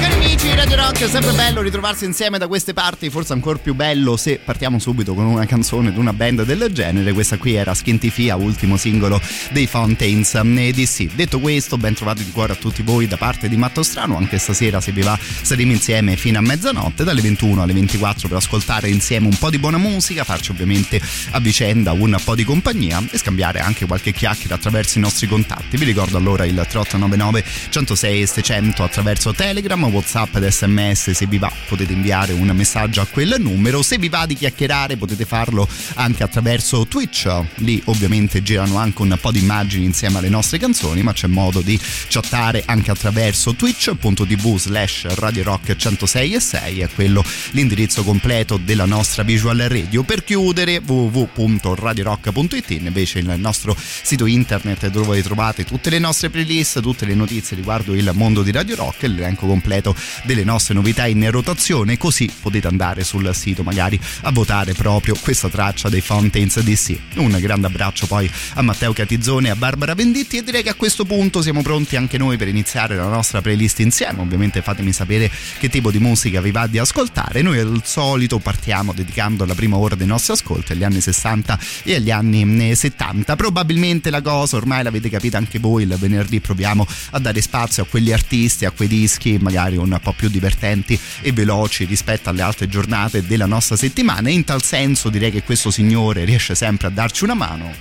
Amici di Radio Rock, è sempre bello ritrovarsi insieme da queste parti, forse ancora più bello se partiamo subito con una canzone di una band del genere. Questa qui era Skintifia, ultimo singolo dei Fountains e DC. Detto questo, ben trovati di cuore a tutti voi da parte di Matto Strano. Anche stasera, se vi va, saremo insieme fino a mezzanotte, dalle 21 alle 24 per ascoltare insieme un po' di buona musica, farci ovviamente a vicenda un po' di compagnia e scambiare anche qualche chiacchiera attraverso i nostri contatti. Vi ricordo allora il 3899 106 700 attraverso Telegram, WhatsApp WhatsApp ed sms se vi va potete inviare un messaggio a quel numero. Se vi va di chiacchierare potete farlo anche attraverso Twitch. Lì ovviamente girano anche un po' di immagini insieme alle nostre canzoni ma c'è modo di chattare anche attraverso twitch.tv slash radio rock 106 e 6 è quello l'indirizzo completo della nostra visual radio. Per chiudere www.radiorock.it invece il nostro sito internet dove trovate tutte le nostre playlist tutte le notizie riguardo il mondo di Radio Rock l'elenco completo delle nostre novità in rotazione così potete andare sul sito magari a votare proprio questa traccia dei Fountains DC un grande abbraccio poi a Matteo Catizzone e a Barbara Venditti e direi che a questo punto siamo pronti anche noi per iniziare la nostra playlist insieme. Ovviamente fatemi sapere che tipo di musica vi va di ascoltare. Noi al solito partiamo dedicando la prima ora dei nostri ascolti agli anni 60 e agli anni 70 probabilmente la cosa ormai l'avete capita anche voi il venerdì proviamo a dare spazio a quegli artisti a quei dischi magari un po' più divertenti e veloci rispetto alle altre giornate della nostra settimana e in tal senso direi che questo signore riesce sempre a darci una mano.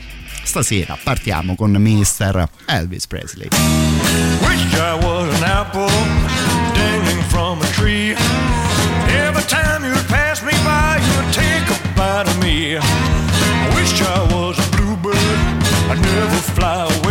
Stasera partiamo con Mr. Elvis Presley. Wish I was an apple dangling from a tree. Every time you pass me by, you'd take a bite of me. Wish I was a bluebird, I'd never fly away.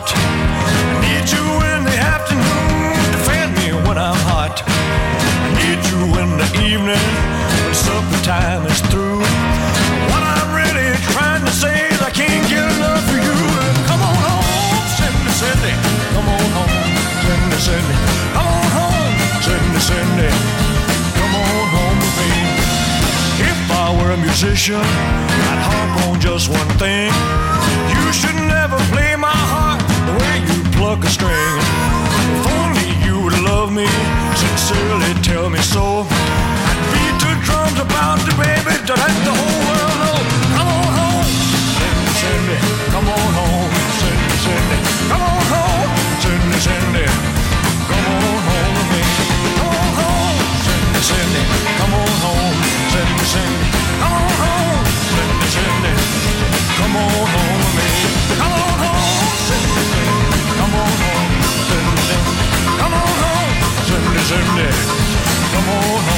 Coffee pot. Need you in the afternoon fan me when I'm hot. I Need you in the evening when supper time is through. What I'm really trying to say is I can't get enough of you. Come on home, Cindy, Cindy. Come on home, Cindy, Cindy. Come on home, Cindy, Cindy. Come on home with me. If I were a musician, I'd harp on just one thing. You should never play my heart way you pluck a string. If only you would love me, sincerely tell me so. I'd beat the drums about the baby to let the whole world know. Come on home, Cindy, Cindy. Come on home, Cindy, Cindy. Come on home, Cindy, Cindy. Come on home with me. Come on home, Cindy, Cindy. Come on home, Cindy, Cindy. Come on home, Cindy, Cindy. Come on home home, Cindy, Cindy. Come on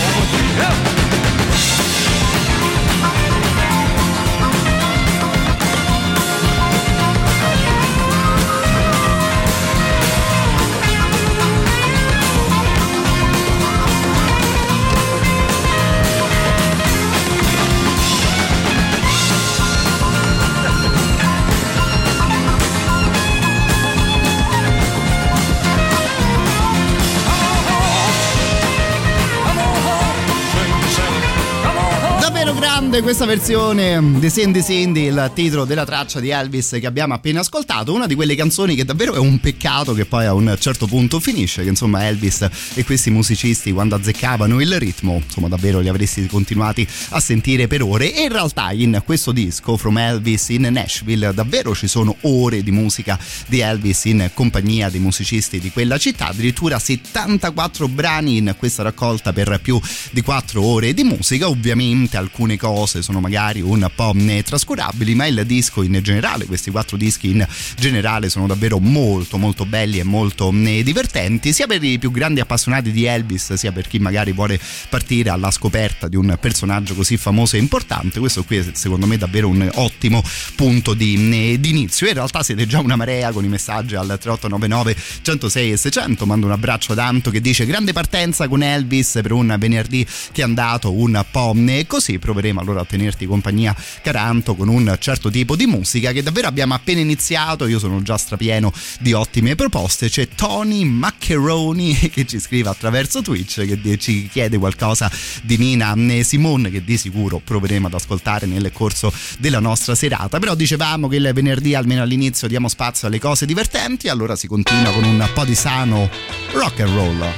grande questa versione di Cindy Cindy, il titolo della traccia di Elvis che abbiamo appena ascoltato, una di quelle canzoni che davvero è un peccato che poi a un certo punto finisce, che insomma Elvis e questi musicisti quando azzeccavano il ritmo, insomma davvero li avresti continuati a sentire per ore. E in realtà in questo disco From Elvis in Nashville davvero ci sono ore di musica di Elvis in compagnia dei musicisti di quella città, addirittura 74 brani in questa raccolta per più di 4 ore di musica, ovviamente alcune cose sono magari un po' trascurabili, ma il disco in generale, questi quattro dischi in generale sono davvero molto molto belli e molto divertenti, sia per i più grandi appassionati di Elvis, sia per chi magari vuole partire alla scoperta di un personaggio così famoso e importante. Questo qui è secondo me davvero un ottimo punto di, di inizio. In realtà siete già una marea con i messaggi al 3899 106 e 600. Mando un abbraccio ad Anto che dice grande partenza con Elvis per un venerdì che è andato un po' così. Proveremo allora a tenerti compagnia Caranto con un certo tipo di musica che davvero abbiamo appena iniziato. Io sono già strapieno di ottime proposte. C'è Tony Maccheroni che ci scrive attraverso Twitch che ci chiede qualcosa di Nina Simone che di sicuro proveremo ad ascoltare nel corso della nostra serata. Però dicevamo che il venerdì almeno all'inizio diamo spazio alle cose divertenti, allora si continua con un po' di sano rock and roll.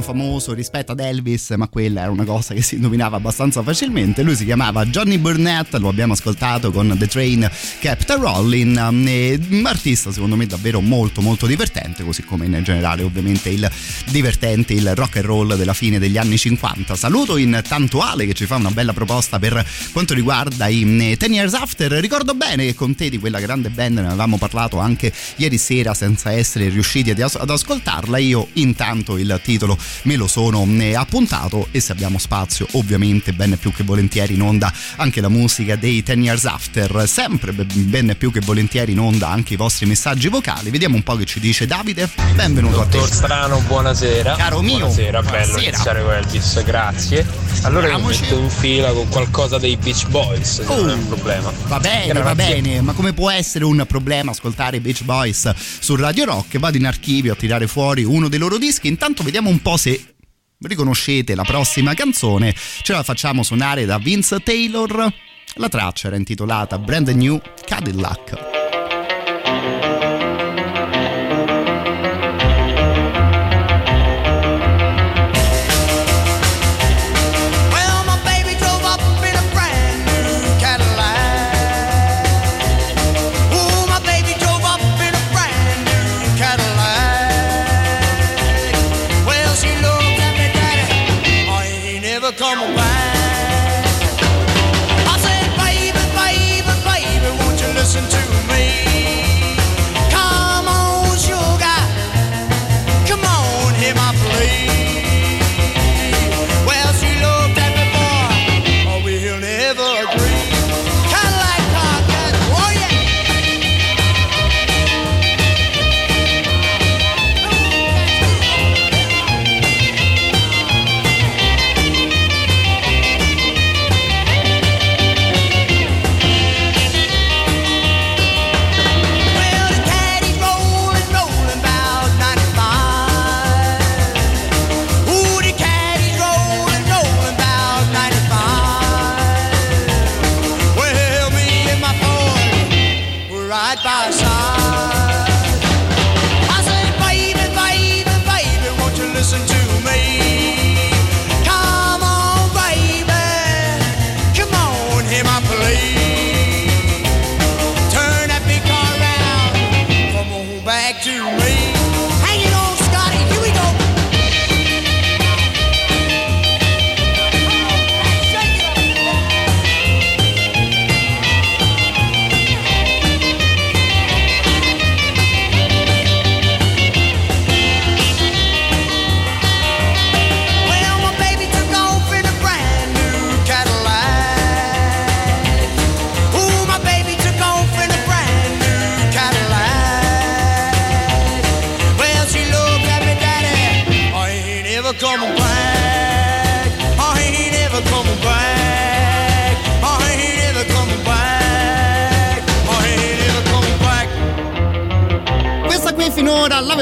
Famoso rispetto ad Elvis, ma quella era una cosa che si indovinava abbastanza facilmente. Lui si chiamava Johnny Burnett, lo abbiamo ascoltato con The Train Kept Rolling, um, artista secondo me davvero molto molto divertente, così come in generale ovviamente il divertente, il rock and roll della fine degli anni 50. Saluto in tanto Ale che ci fa una bella proposta per quanto riguarda i Ten Years After. Ricordo bene che con te di quella grande band ne avevamo parlato anche ieri sera senza essere riusciti ad, ascoltarla. Io intanto il titolo me lo sono eh, appuntato e se abbiamo spazio ovviamente ben più che volentieri in onda anche la musica dei Ten Years After sempre ben più che volentieri in onda anche i vostri messaggi vocali. Vediamo un po' che ci dice Davide. Benvenuto Dottor a te. Strano buonasera. Caro mio buonasera bello buonasera. iniziare con Elvis grazie allora Andiamoci. metto in fila con qualcosa dei Beach Boys se non è un problema Va bene, va Grazie. bene, ma come può essere un problema ascoltare i Beach Boys su Radio Rock? Vado in archivio a tirare fuori uno dei loro dischi, intanto vediamo un po' se riconoscete la prossima canzone. Ce la facciamo suonare da Vince Taylor. La traccia era intitolata Brand New Cadillac.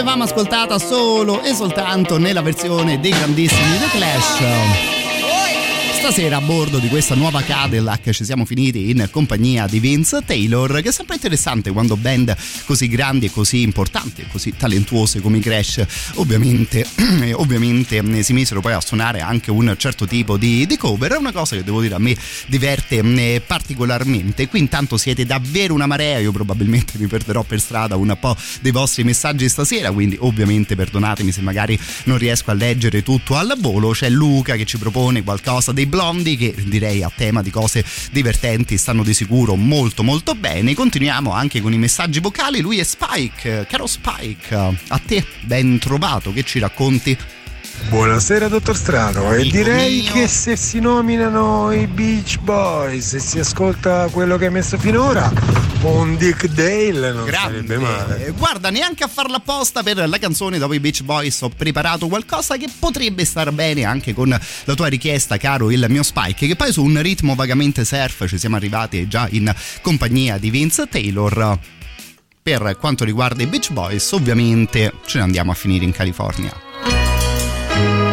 L'avevamo ascoltata solo e soltanto nella versione dei grandissimi The Clash. Stasera a bordo di questa nuova Cadillac ci siamo finiti in compagnia di Vince Taylor, che è sempre interessante quando band così grandi e così importanti e così talentuose come i Crash ovviamente, ovviamente eh, si misero poi a suonare anche un certo tipo di, di cover. È una cosa che devo dire a me diverte eh, particolarmente. Qui intanto siete davvero una marea, io probabilmente mi perderò per strada un po' dei vostri messaggi stasera, quindi ovviamente perdonatemi se magari non riesco a leggere tutto al volo. C'è Luca che ci propone qualcosa dei blondi che direi a tema di cose divertenti stanno di sicuro molto molto bene. Continuiamo anche con i messaggi vocali. Lui è Spike, caro Spike, a te ben trovato, che ci racconti? Buonasera dottor Strano e Amico direi mio. che se si nominano i Beach Boys e si ascolta quello che hai messo finora, un Dick Dale non sarebbe male. Guarda, neanche a farla apposta per la canzone dopo i Beach Boys ho preparato qualcosa che potrebbe star bene anche con la tua richiesta, caro il mio Spike, che poi su un ritmo vagamente surf ci siamo arrivati già in compagnia di Vince Taylor. Per quanto riguarda i Beach Boys, ovviamente ce ne andiamo a finire in California. Thank you.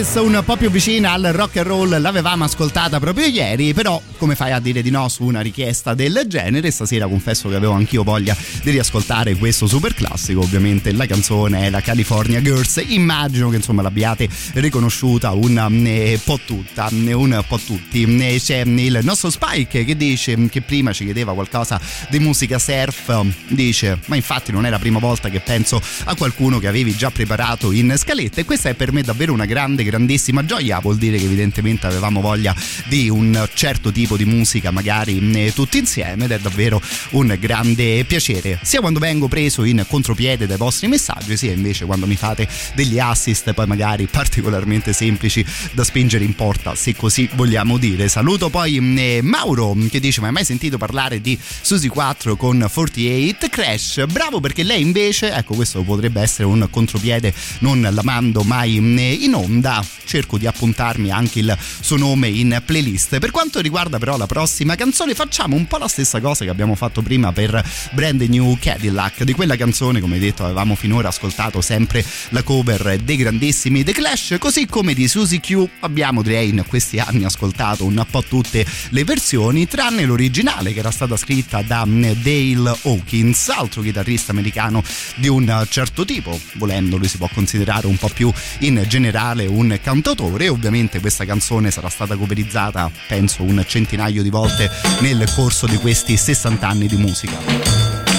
Boys un po' più vicina al rock and roll l'avevamo ascoltata proprio ieri, però come fai a dire di no su una richiesta del genere? Stasera confesso che avevo anch'io voglia di riascoltare questo super classico, ovviamente la canzone è la California Girls, immagino che insomma l'abbiate riconosciuta un eh, po' tutta, un po' tutti. C'è il nostro Spike che dice che prima ci chiedeva qualcosa di musica surf, dice ma infatti non è la prima volta che penso a qualcuno che avevi già preparato in scaletta e questa è per me davvero una grande, grandissima gioia. Vuol dire che evidentemente avevamo voglia di un certo tipo di musica, magari eh, tutti insieme, ed è davvero un grande piacere. Sia quando vengo preso in contropiede dai vostri messaggi, sia invece quando mi fate degli assist, poi magari particolarmente semplici da spingere in porta, se così vogliamo dire. Saluto poi eh, Mauro che dice: Ma hai mai sentito parlare di Susi 4 con 48 Crash? Bravo perché lei invece, ecco, questo potrebbe essere un contropiede, non la mando mai in onda cerco di appuntarmi anche il suo nome in playlist. Per quanto riguarda però la prossima canzone facciamo un po' la stessa cosa che abbiamo fatto prima per Brand New Cadillac. Di quella canzone come detto avevamo finora ascoltato sempre la cover dei grandissimi The Clash. Così come di Susie Q abbiamo direi in questi anni ascoltato un po' tutte le versioni tranne l'originale che era stata scritta da Dale Hawkins altro chitarrista americano di un certo tipo. Volendo lui si può considerare un po' più in generale un cantautore. Ovviamente questa canzone sarà stata coverizzata, penso, un centinaio di volte nel corso di questi 60 anni di musica.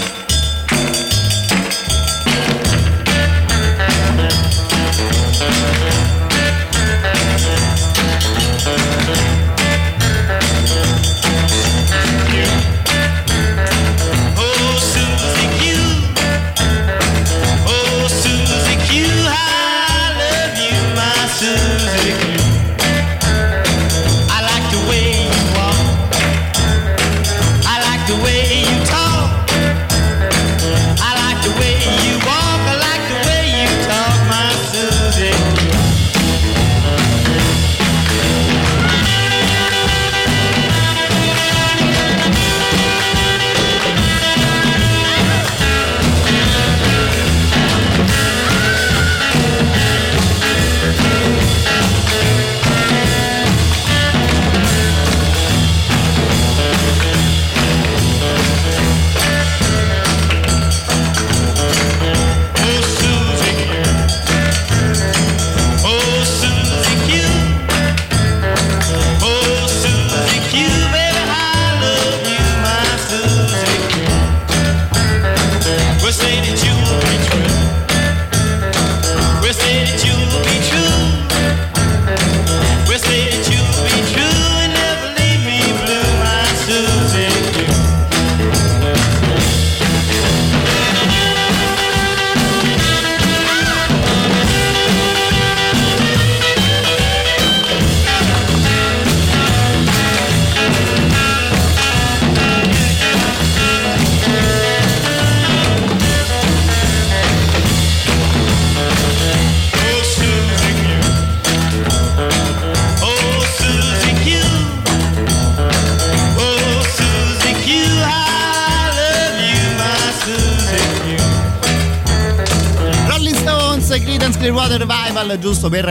Giusto per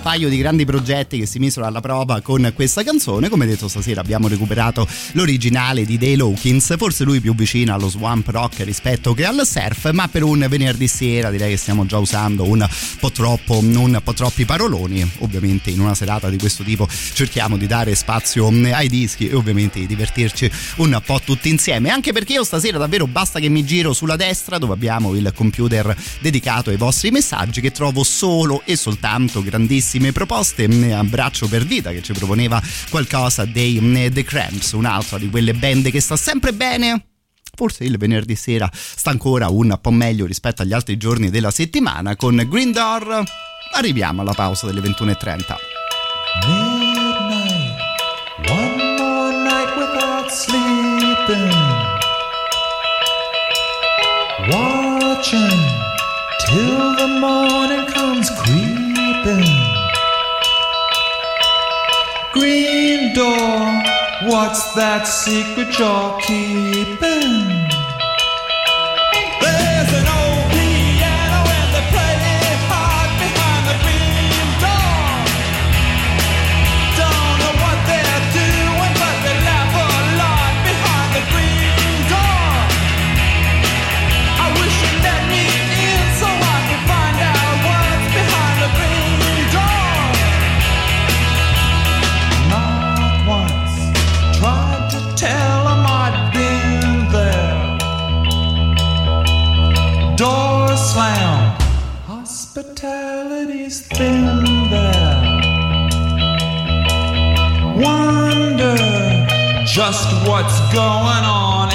un paio di grandi progetti che si misero alla prova con questa canzone. Come detto stasera abbiamo recuperato l'originale di Dale Hawkins, forse lui più vicino allo swamp rock rispetto che al surf, ma per un venerdì sera direi che stiamo già usando un po' troppo, un po' troppi paroloni. Ovviamente in una serata di questo tipo cerchiamo di dare spazio ai dischi e ovviamente di divertirci un po' tutti insieme, anche perché io stasera davvero basta che mi giro sulla destra dove abbiamo il computer dedicato ai vostri messaggi che trovo solo e soltanto grandissime proposte. Mm, Abbraccio per vita che ci proponeva qualcosa dei mm, The Cramps, un'altra di quelle band che sta sempre bene forse il venerdì sera sta ancora un po' meglio rispetto agli altri giorni della settimana. Con Green Door arriviamo alla pausa delle 21.30. Midnight, one more night without sleeping. Watching till the morning comes creeping. Green door, what's that secret you're keeping? Wonder just what's going on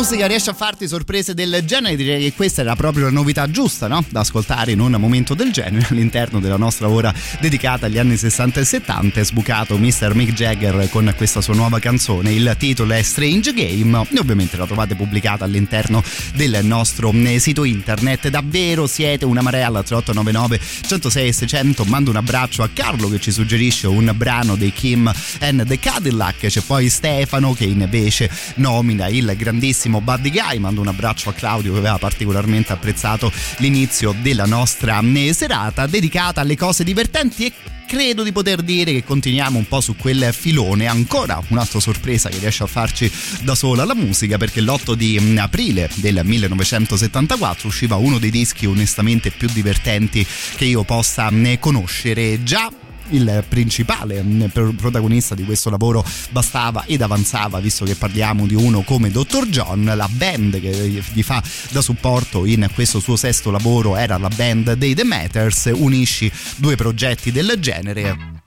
musica riesce a farti sorprese del genere, direi che questa era proprio la novità giusta, no? Da ascoltare in un momento del genere all'interno della nostra ora dedicata agli anni 60 e 70. È sbucato Mr. Mick Jagger con questa sua nuova canzone. Il titolo è Strange Game e ovviamente la trovate pubblicata all'interno del nostro eh, sito internet. Davvero siete una marea alla 3899 106 600. Mando un abbraccio a Carlo che ci suggerisce un brano dei Kim and the Cadillac. C'è poi Stefano che invece nomina il grandissimo Buddy Guy. Mando un abbraccio a Claudio che aveva particolarmente apprezzato l'inizio della nostra eh, serata dedicata alle cose divertenti e credo di poter dire che continuiamo un po' su quel filone. Ancora un'altra sorpresa che riesce a farci da sola la musica, perché l'8 di mm, aprile del 1974 usciva uno dei dischi onestamente più divertenti che io possa mm, conoscere. Già il principale mm, pro- protagonista di questo lavoro bastava ed avanzava visto che parliamo di uno come Dr. John la band che gli fa da supporto in questo suo sesto lavoro era la band dei The Matters unisci due progetti del genere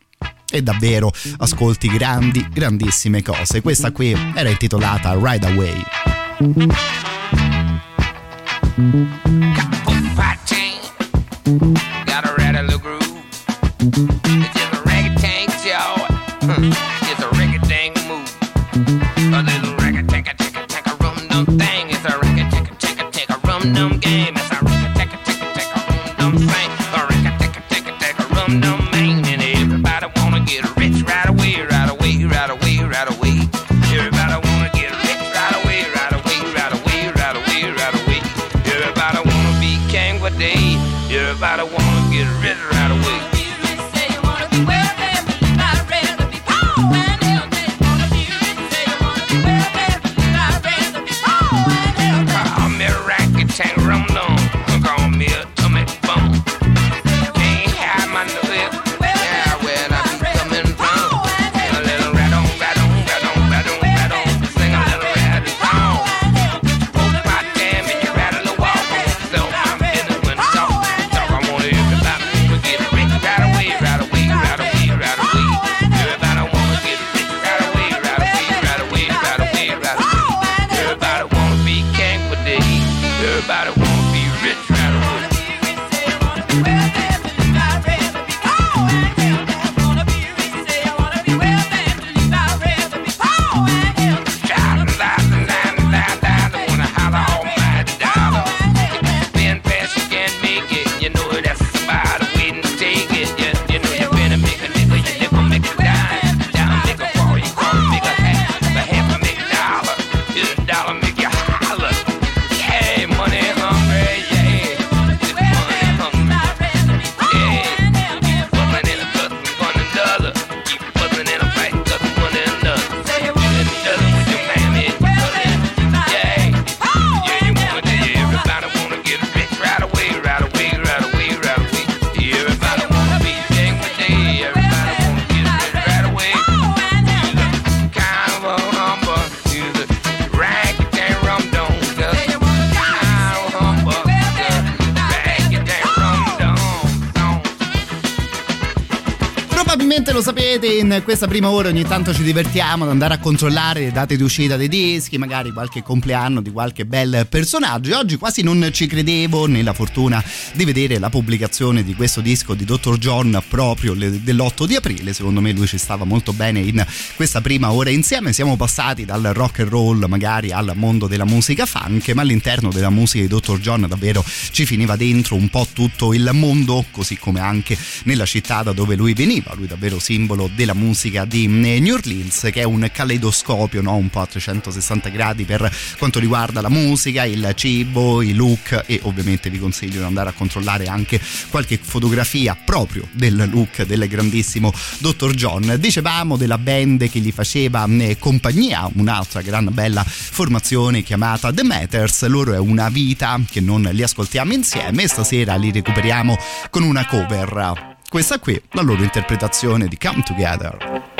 e davvero ascolti grandi grandissime cose questa qui era intitolata Ride Away got. It's just a raggedy tank, Joe. Hmm. Lo sapete, in questa prima ora ogni tanto ci divertiamo ad andare a controllare le date di uscita dei dischi, magari qualche compleanno di qualche bel personaggio. E oggi quasi non ci credevo nella fortuna di vedere la pubblicazione di questo disco di Dr. John proprio le- dell'8 di aprile. Secondo me lui ci stava molto bene in questa prima ora insieme. Siamo passati dal rock and roll magari al mondo della musica funk, ma all'interno della musica di Dr. John davvero ci finiva dentro un po' tutto il mondo, così come anche nella città da dove lui veniva. Lui davvero simbolo della musica di eh, New Orleans, che è un caleidoscopio, no? un po' a 360 gradi per quanto riguarda la musica, il cibo, i look e ovviamente vi consiglio di andare a controllare anche qualche fotografia proprio del look del grandissimo Dr. John. Dicevamo della band che gli faceva eh, compagnia, un'altra gran bella formazione chiamata The Matters. Loro è una vita che non li ascoltiamo insieme e stasera li recuperiamo con una cover. Questa qui, la loro interpretazione di Come Together.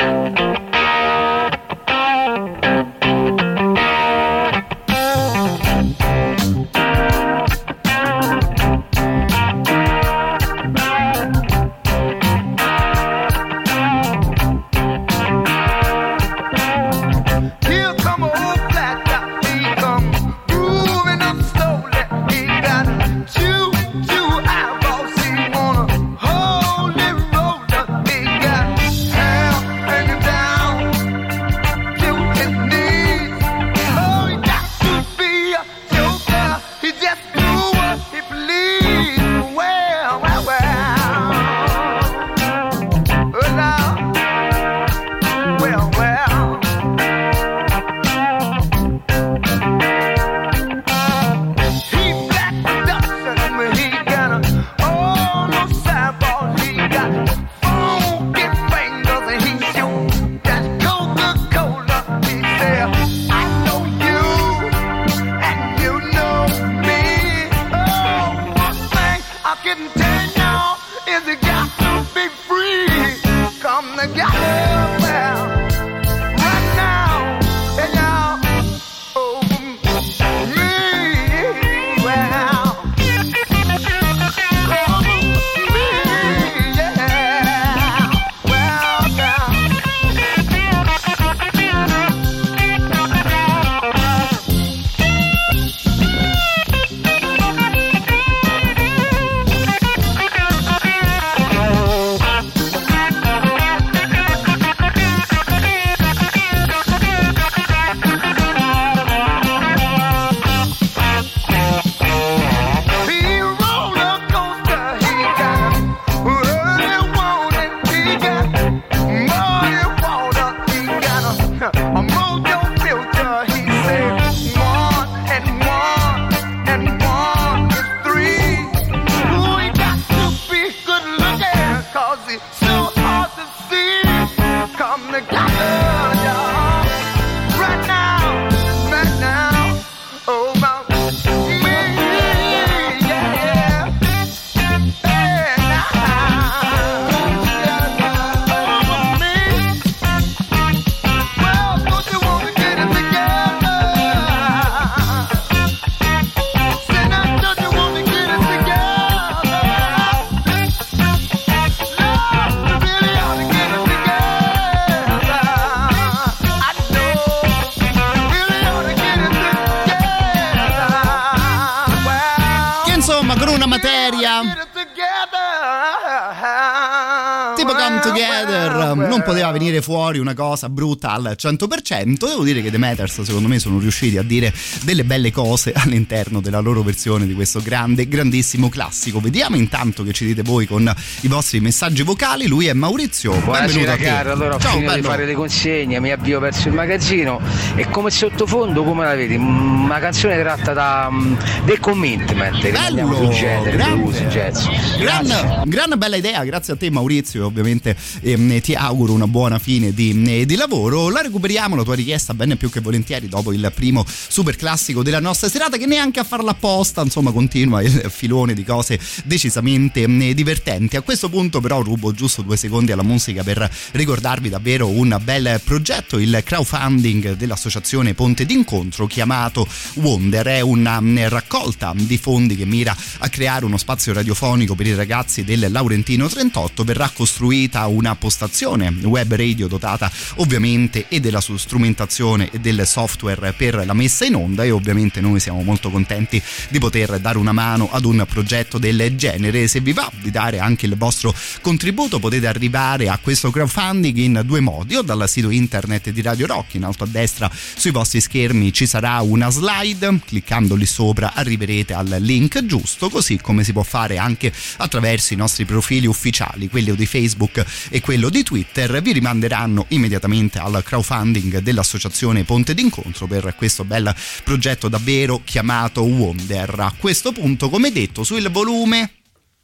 Fuori una cosa brutta al 100%. Devo dire che The Matters, secondo me, sono riusciti a dire delle belle cose all'interno della loro versione di questo grande, grandissimo classico. Vediamo intanto che ci dite voi con i vostri messaggi vocali. Lui è Maurizio. Buonasera caro, allora Ciao, finito di bello. fare le consegne, mi avvio verso il magazzino e come sottofondo come la vedi? Mm, Una canzone tratta da mm, del commitment, rimaniamo sul genere, grande. jazz. Gran, gran bella idea, grazie a te Maurizio ovviamente ehm, ti auguro una buona fine di, eh, di lavoro. La recuperiamo la tua richiesta bene più che volentieri dopo il primo super classico della nostra serata che neanche a farla apposta, insomma continua il filone di cose decisamente eh, divertenti. A questo punto però rubo giusto due secondi alla musica per ricordarvi davvero un bel progetto, il crowdfunding dell'associazione Ponte d'incontro chiamato Wonder, è una mm, raccolta di fondi che mira a creare uno spazio radiofonico per i ragazzi del Laurentino 38, verrà costruita una postazione web radio dotata ovviamente e della sua strumentazione e del software per la messa in onda e ovviamente noi siamo molto contenti di poter dare una mano ad un progetto del genere. Se vi va di dare anche il vostro contributo potete arrivare a questo crowdfunding in due modi o dal sito internet di Radio Rock in alto a destra sui vostri schermi ci sarà una slide cliccando lì sopra arriverete al link giusto così come si può fare anche attraverso i nostri profili ufficiali quello di Facebook e quello di Twitter vi rimanderanno immediatamente al crowdfunding dell'associazione Ponte d'incontro per questo bel progetto davvero chiamato Wonder a questo punto come detto sul volume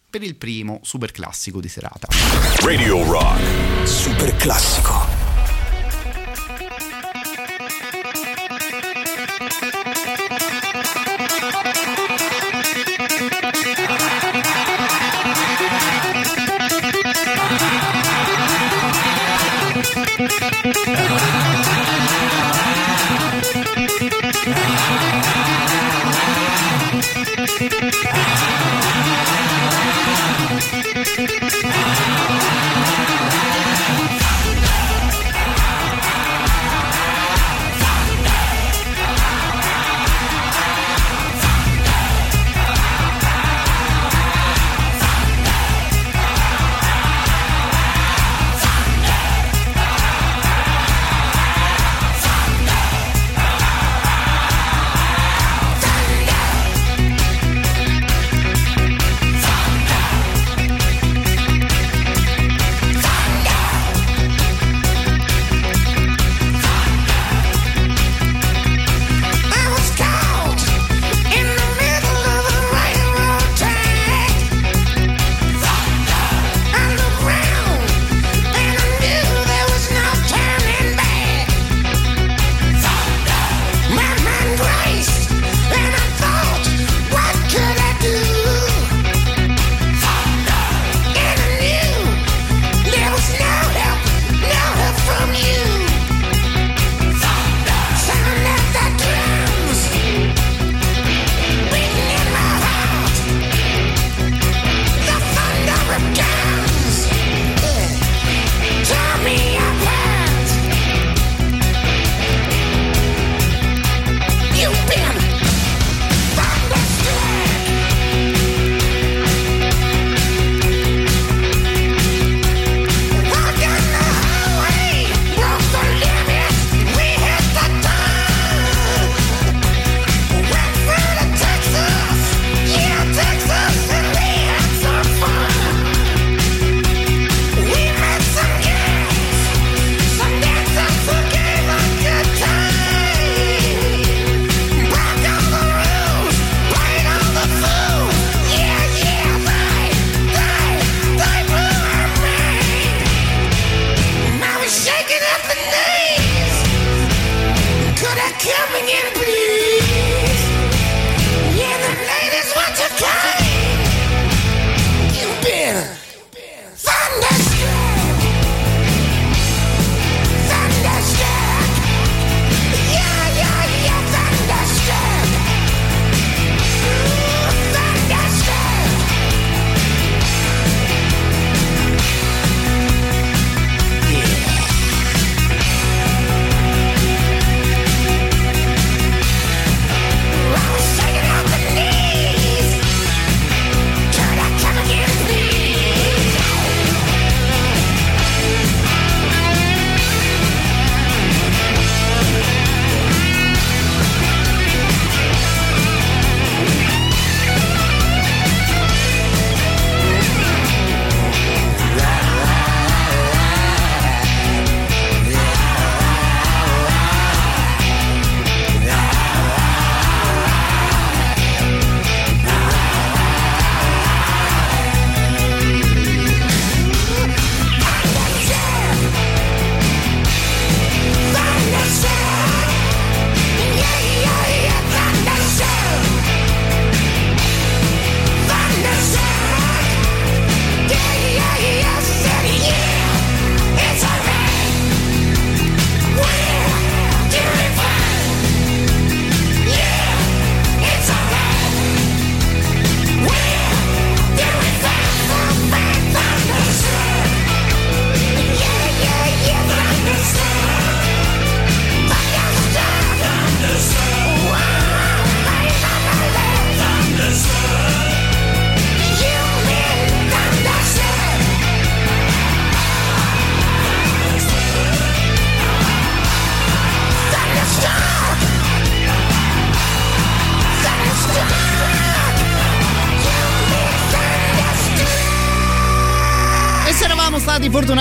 per il primo super classico di serata Radio Rock. Super classico.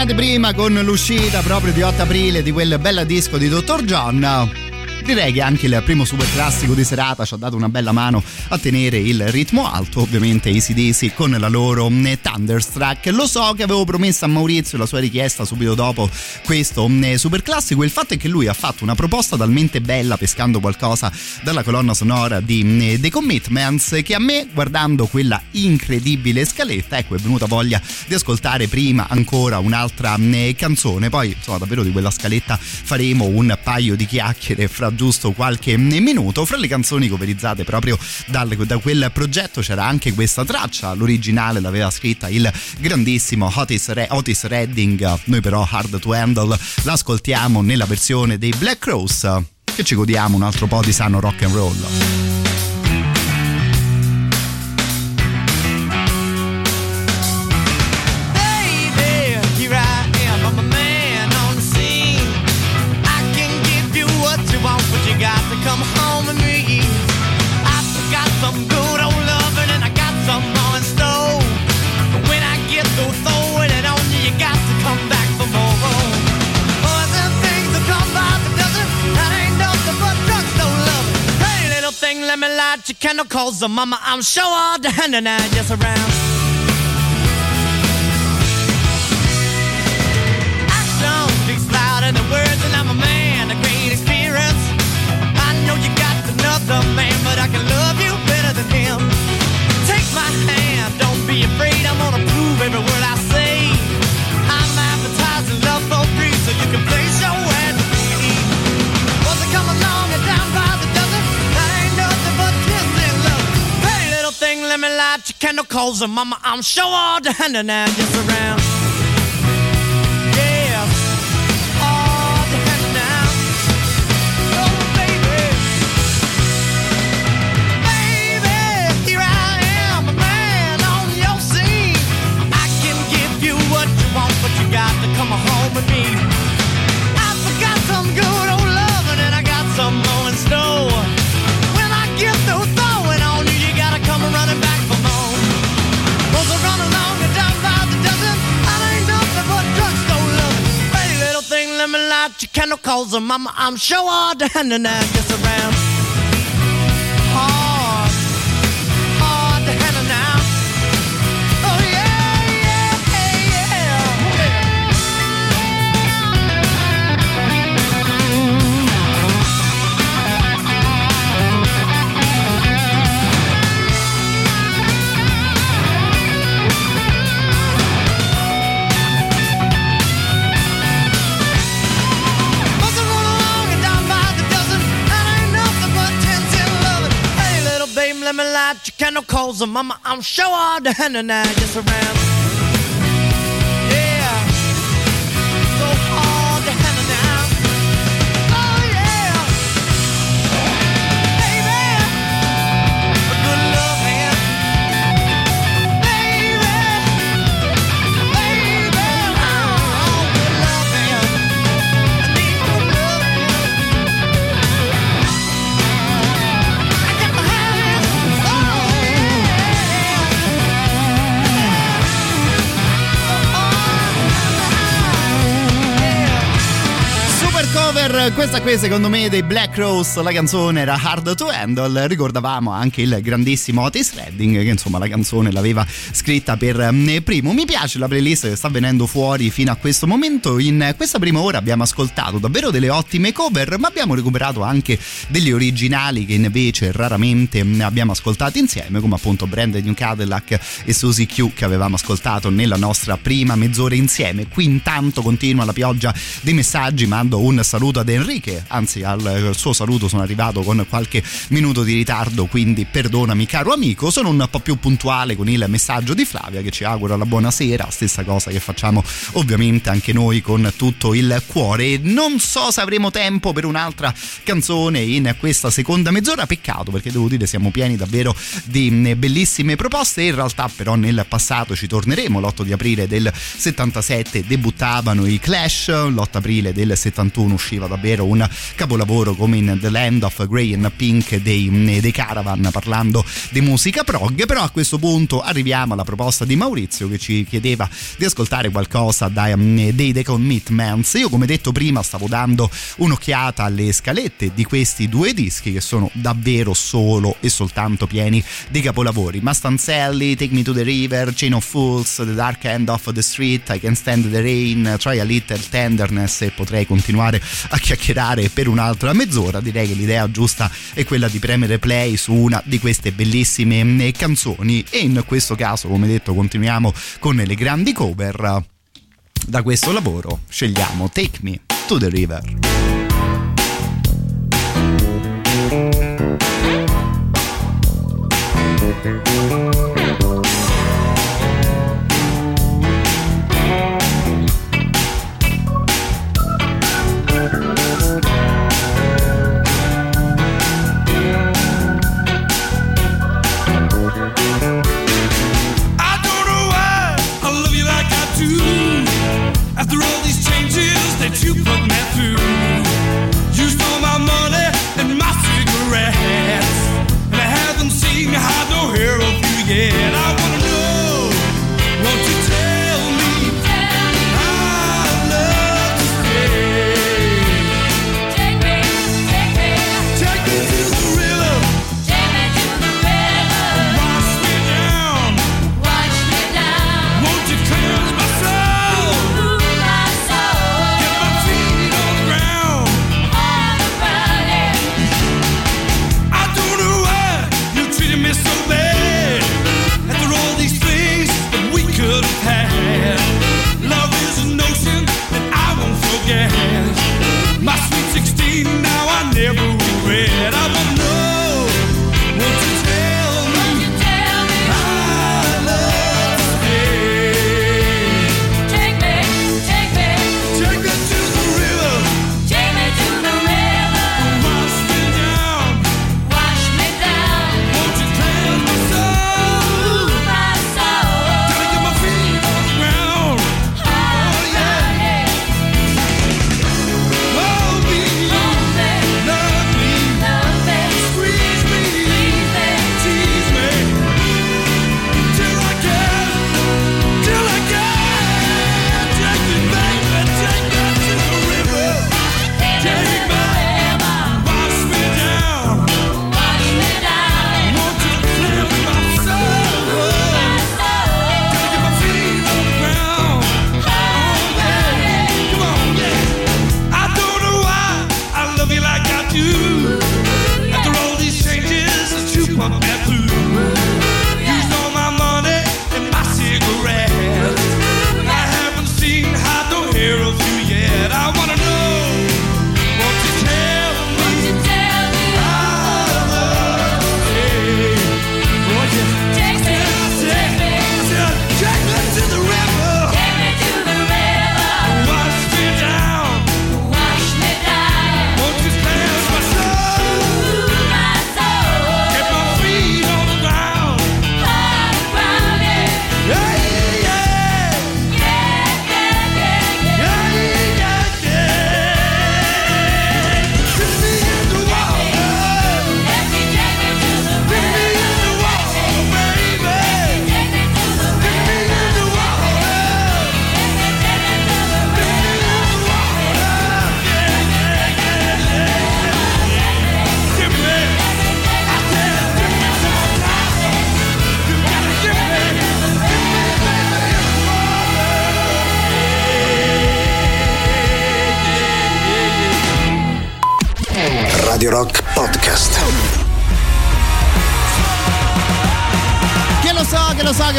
Prima con l'uscita proprio di 8 aprile di quel bel disco di Dr. John direi che anche il primo super classico di serata ci ha dato una bella mano a tenere il ritmo alto, ovviamente Easy Daisy con la loro mm, Thunderstruck. Lo so che avevo promesso a Maurizio la sua richiesta subito dopo questo mm, super classico, il fatto è che lui ha fatto una proposta talmente bella pescando qualcosa dalla colonna sonora di mm, The Commitments che a me guardando quella incredibile scaletta ecco è venuta voglia di ascoltare prima ancora un'altra canzone, poi insomma davvero di quella scaletta faremo un paio di chiacchiere fra giusto qualche minuto. Fra le canzoni coverizzate proprio dal, da quel progetto c'era anche questa traccia, l'originale l'aveva scritta il grandissimo Otis, Re, Otis Redding, noi però Hard to Handle l'ascoltiamo nella versione dei Black Cross che ci godiamo un altro po' di sano rock and roll. Your candle, cause the mama, I'm sure all the hand and I just around. Light your candle, cause the mama, I'm sure all the hand and just around. Let me light your candle, cause the mama, I'm sure all the hand and I gets around. Little babe, let me light your candle, cause the mama, I'm sure all the hand and I just around. Questa qui secondo me dei Black Rose, la canzone era Hard to Handle, ricordavamo anche il grandissimo Otis Redding che insomma la canzone l'aveva scritta per mm, primo. Mi piace la playlist che sta venendo fuori fino a questo momento, in questa prima ora abbiamo ascoltato davvero delle ottime cover ma abbiamo recuperato anche degli originali che invece raramente mm, abbiamo ascoltato insieme come appunto Brandon New Cadillac e Susie Q che avevamo ascoltato nella nostra prima mezz'ora insieme. Qui intanto continua la pioggia dei messaggi, mando un saluto ad Enrique, anzi al, al suo saluto sono arrivato con qualche minuto di ritardo, quindi perdonami caro amico, sono un po' più puntuale con il messaggio di Flavia che ci augura la buonasera, stessa cosa che facciamo ovviamente anche noi con tutto il cuore. Non so se avremo tempo per un'altra canzone in questa seconda mezz'ora, peccato perché devo dire siamo pieni davvero di mm, bellissime proposte, in realtà però nel passato ci torneremo, l'8 di aprile del 77 debuttavano i Clash, l'8 aprile del 71 usciva davvero un capolavoro come in The Land of Grey and Pink dei, dei Caravan parlando di musica prog. Però a questo punto arriviamo alla proposta di Maurizio che ci chiedeva di ascoltare qualcosa dai, dei The Commitments. Io come detto prima stavo dando un'occhiata alle scalette di questi due dischi che sono davvero solo e soltanto pieni di capolavori. Mastanzelli, Take Me to the River, Chain of Fools, The Dark End of the Street, I Can Stand the Rain, Try a Little Tenderness e potrei continuare a chiacchierare per un'altra mezz'ora. Direi che l'idea giusta è quella di premere play su una di queste bellissime canzoni. E in questo caso come detto continuiamo con le grandi cover. Da questo lavoro scegliamo Take Me to the River. I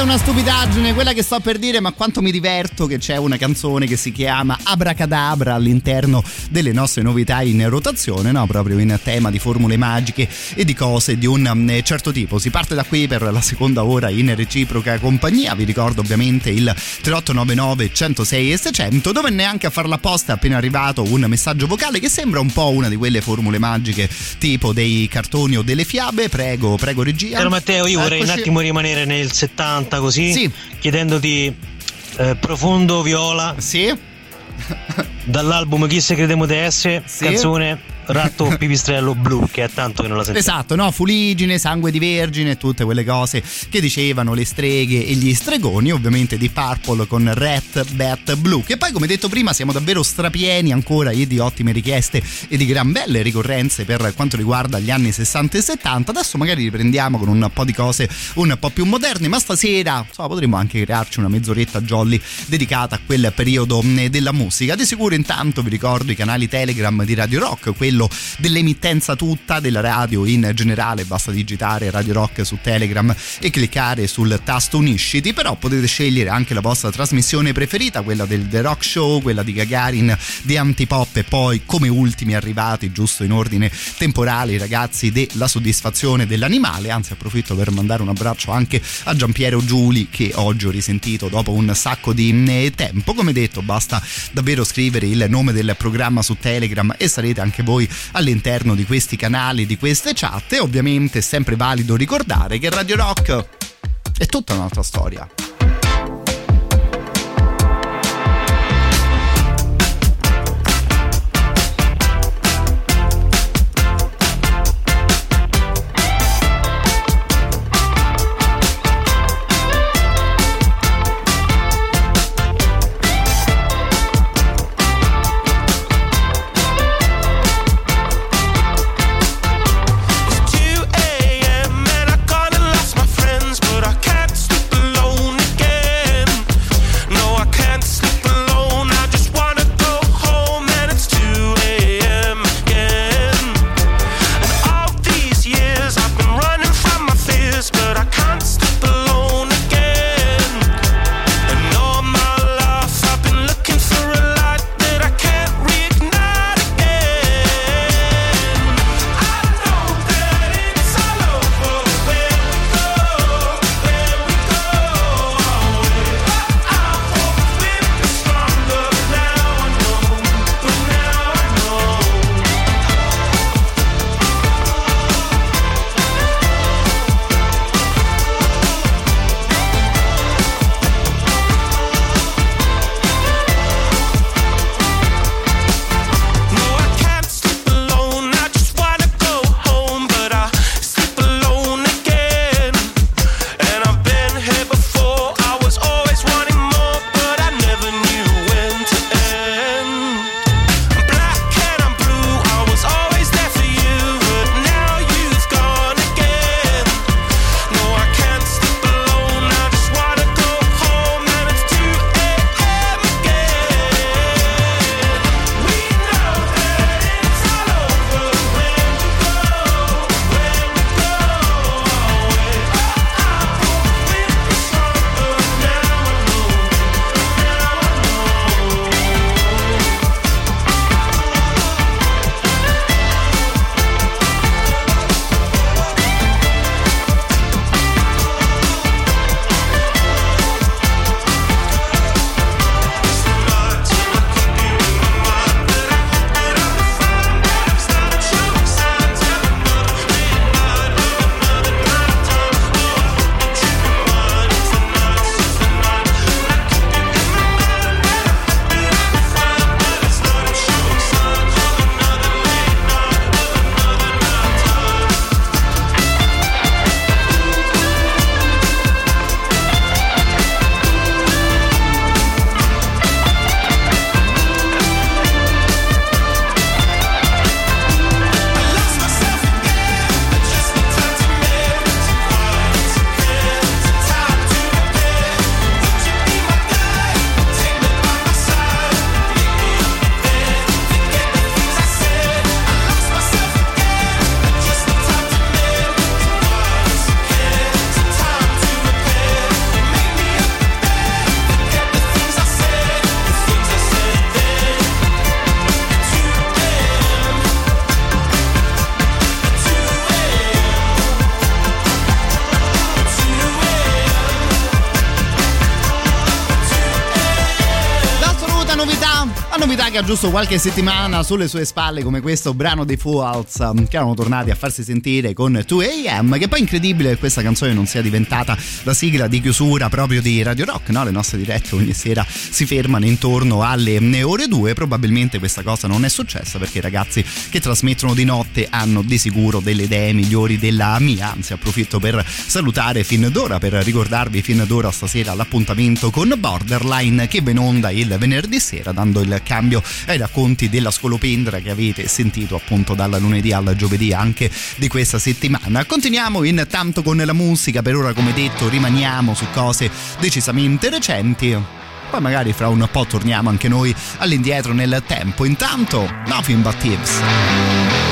una stupidaggine quella che sto per dire, ma quanto mi diverto che c'è una canzone che si chiama Abracadabra all'interno delle nostre novità in rotazione, no? Proprio in tema di formule magiche e di cose di un mm, certo tipo. Si parte da qui per la seconda ora in reciproca compagnia. Vi ricordo ovviamente il 3899 106 e 600, dove neanche a farla apposta è appena arrivato un messaggio vocale che sembra un po' una di quelle formule magiche tipo dei cartoni o delle fiabe. Prego, prego regia. Caro Matteo, io vorrei un attimo rimanere nel 70 così, chiedendoti eh, profondo viola. Sì. dall'album Chi se crediamo di essere, Sì. canzone Ratto Pipistrello Blu, che è tanto che non la sentiamo. Esatto, no? Fuligine, sangue di vergine, tutte quelle cose che dicevano le streghe e gli stregoni, ovviamente di Purple con Rat Bat Blue. Che poi, come detto prima, siamo davvero strapieni ancora di ottime richieste e di gran belle ricorrenze per quanto riguarda gli anni 60 e 70. Adesso magari riprendiamo con un po' di cose un po' più moderne, ma stasera insomma, potremmo anche crearci una mezz'oretta jolly dedicata a quel periodo mh, della musica. Di sicuro intanto vi ricordo i canali Telegram di Radio Rock, quello dell'emittenza tutta della radio in generale, basta digitare Radio Rock su Telegram e cliccare sul tasto unisciti, però potete scegliere anche la vostra trasmissione preferita, quella del The Rock Show, quella di Gagarin, di Antipop e poi come ultimi arrivati, giusto in ordine temporale, ragazzi della soddisfazione dell'animale, anzi approfitto per mandare un abbraccio anche a Giampiero Giuli che oggi ho risentito dopo un sacco di eh, tempo, come detto basta davvero scrivere il nome del programma su Telegram e sarete anche voi all'interno di questi canali, di queste chat e ovviamente è sempre valido ricordare che Radio Rock è tutta un'altra storia. Ha giusto qualche settimana sulle sue spalle come questo brano dei Fools um, che erano tornati a farsi sentire con 2AM che poi è incredibile che questa canzone non sia diventata la sigla di chiusura proprio di Radio Rock, no? le nostre dirette ogni sera si fermano intorno alle mm, ore 2, probabilmente questa cosa non è successa perché i ragazzi che trasmettono di notte hanno di sicuro delle idee migliori della mia, anzi approfitto per salutare fin d'ora, per ricordarvi fin d'ora stasera l'appuntamento con Borderline che in onda il venerdì sera dando il cambio ai racconti della scolopendra che avete sentito appunto dal lunedì al giovedì anche di questa settimana. Continuiamo intanto con la musica, per ora come detto rimaniamo su cose decisamente recenti. Poi magari fra un po' torniamo anche noi all'indietro nel tempo. Intanto, Nothing But Tips.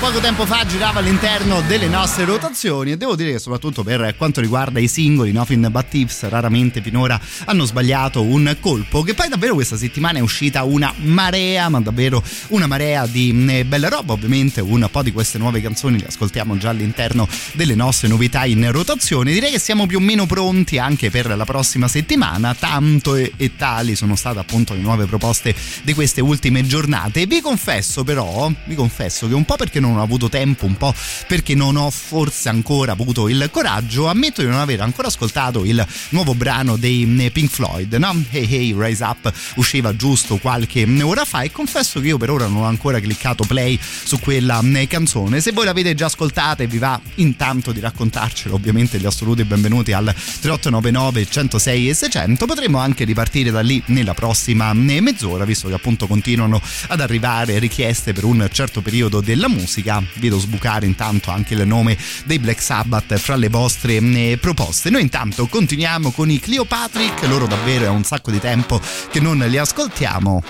Poco tempo fa girava all'interno delle nostre rotazioni e devo dire che soprattutto per quanto riguarda i singoli Nothing But Tips raramente finora hanno sbagliato un colpo che poi davvero questa settimana è uscita una marea ma davvero una marea di bella roba. Ovviamente un po' di queste nuove canzoni le ascoltiamo già all'interno delle nostre novità in rotazione. Direi che siamo più o meno pronti anche per la prossima settimana. Tanto e, e tali sono state appunto le nuove proposte di queste ultime giornate. Vi confesso però vi confesso che un po' perché non ho avuto tempo un po' perché non ho forse ancora avuto il coraggio ammetto di non aver ancora ascoltato il nuovo brano dei eh, Pink Floyd no? Hey Hey Rise Up usciva giusto qualche ora fa e confesso che io per ora non ho ancora cliccato play su quella eh, canzone se voi l'avete già ascoltata e vi va intanto di raccontarcelo ovviamente gli assoluti benvenuti al 3899 106 e 600 potremo anche ripartire da lì nella prossima eh, mezz'ora visto che appunto continuano ad arrivare richieste per un certo periodo della musica vedo sbucare intanto anche il nome dei Black Sabbath fra le vostre eh, proposte. Noi intanto continuiamo con i Cleopatrick loro davvero è un sacco di tempo che non li ascoltiamo.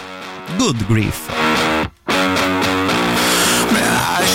Good Grief. But I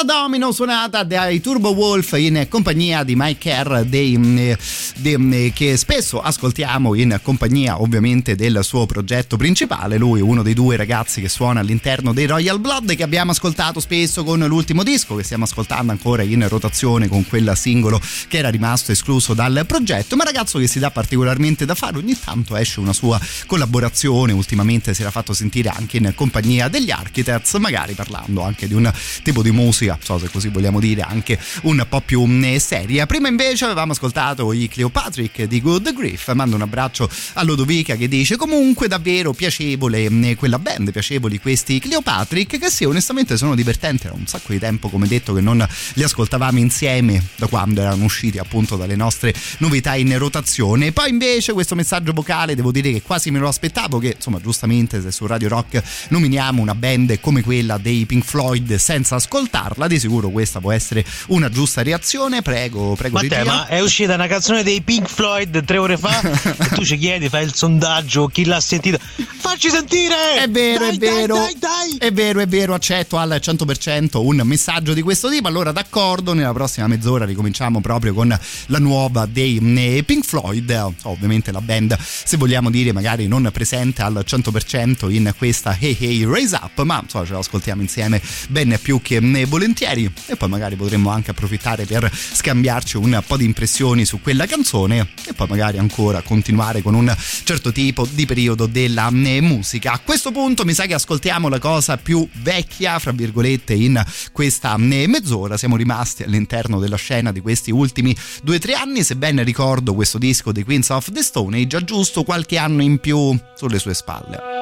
la Domino, suonata dai Turbo Wolf in compagnia di Mike Kerr, dei, mm, dei, mm, che spesso ascoltiamo in compagnia ovviamente del suo progetto principale. Lui, uno dei due ragazzi che suona all'interno dei Royal Blood, che abbiamo ascoltato spesso con l'ultimo disco, che stiamo ascoltando ancora in rotazione con quel singolo che era rimasto escluso dal progetto. Ma ragazzo che si dà particolarmente da fare, ogni tanto esce una sua collaborazione. Ultimamente si era fatto sentire anche in compagnia degli Architects, magari parlando anche di un tipo di musica, non so se così vogliamo dire, anche un po' più mm, seria. Prima invece avevamo ascoltato i Cleopatrick di Good Grief. Mando un abbraccio a Lodovica che dice comunque davvero piacevole mm, quella band, piacevoli questi Cleopatrick che sì, onestamente sono divertenti, era un sacco di tempo come detto che non li ascoltavamo insieme da quando erano usciti appunto dalle nostre novità in rotazione. Poi invece questo messaggio vocale devo dire che quasi me lo aspettavo che insomma giustamente se su Radio Rock nominiamo una band come quella dei Pink Floyd senza ascoltarli ascoltarla. Di sicuro questa può essere una giusta reazione. Prego, prego Ma te, regia. ma è uscita una canzone dei Pink Floyd tre ore fa e tu ci chiedi, fai il sondaggio, chi l'ha sentita? Facci sentire! È vero, Dai, è vero. Dai, dai. È vero, è vero, accetto al 100% un messaggio di questo tipo. Allora, d'accordo, nella prossima mezz'ora ricominciamo proprio con la nuova dei Pink Floyd. Ovviamente la band, se vogliamo dire, magari non presente al 100% in questa Hey Hey Raise Up, ma insomma ce l'ascoltiamo insieme ben più che eh, volentieri. E poi magari potremmo anche approfittare per scambiarci un po' di impressioni su quella canzone e poi magari ancora continuare con un certo tipo di periodo della eh, musica. A questo punto mi sa che ascoltiamo la cosa più vecchia, fra virgolette, in questa eh, mezz'ora. Siamo rimasti all'interno della scena di questi ultimi due o tre anni. Se ben ricordo, questo disco di Queens of the Stone Age ha giusto qualche anno in più sulle sue spalle.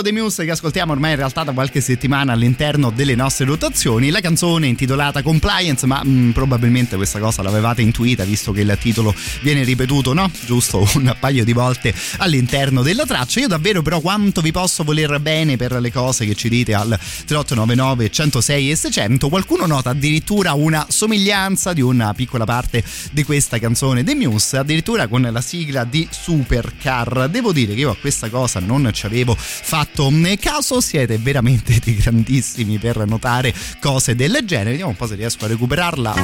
Singolo dei Muse che ascoltiamo ormai in realtà da qualche settimana all'interno delle nostre rotazioni. La canzone intitolata Compliance, ma mh, probabilmente questa cosa l'avevate intuita visto che il titolo viene ripetuto, no? Giusto un paio di volte all'interno della traccia. Io davvero però quanto vi posso voler bene per le cose che ci dite al 3899 106 e 600. Qualcuno nota addirittura una somiglianza di una piccola parte di questa canzone dei Muse, addirittura con la sigla di Supercar. Devo dire che io a questa cosa non ci avevo fatto caso, siete veramente dei grandissimi per notare cose del genere. Vediamo un po' se riesco a recuperarla.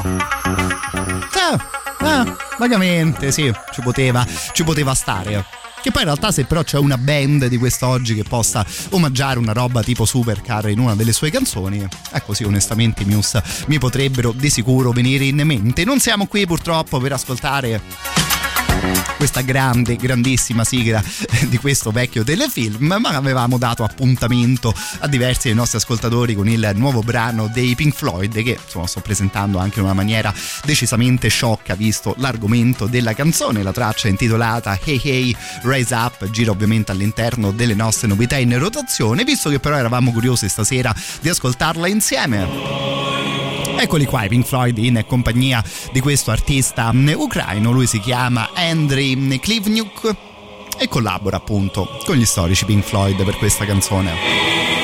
Eh, eh, vagamente, sì, ci poteva, ci poteva stare. Che poi in realtà se però c'è una band di quest'oggi che possa omaggiare una roba tipo Supercar in una delle sue canzoni, ecco sì, onestamente i Muse mi potrebbero di sicuro venire in mente. Non siamo qui purtroppo per ascoltare questa grande, grandissima sigla di questo vecchio telefilm, ma avevamo dato appuntamento a diversi dei nostri ascoltatori con il nuovo brano dei Pink Floyd che insomma sto presentando anche in una maniera decisamente sciocca visto l'argomento della canzone, la traccia intitolata Hey Hey Rise Up, gira ovviamente all'interno delle nostre novità in rotazione, visto che però eravamo curiosi stasera di ascoltarla insieme. Eccoli qua Pink Floyd in compagnia di questo artista ucraino, lui si chiama Andriy Klivniuk e collabora appunto con gli storici Pink Floyd per questa canzone.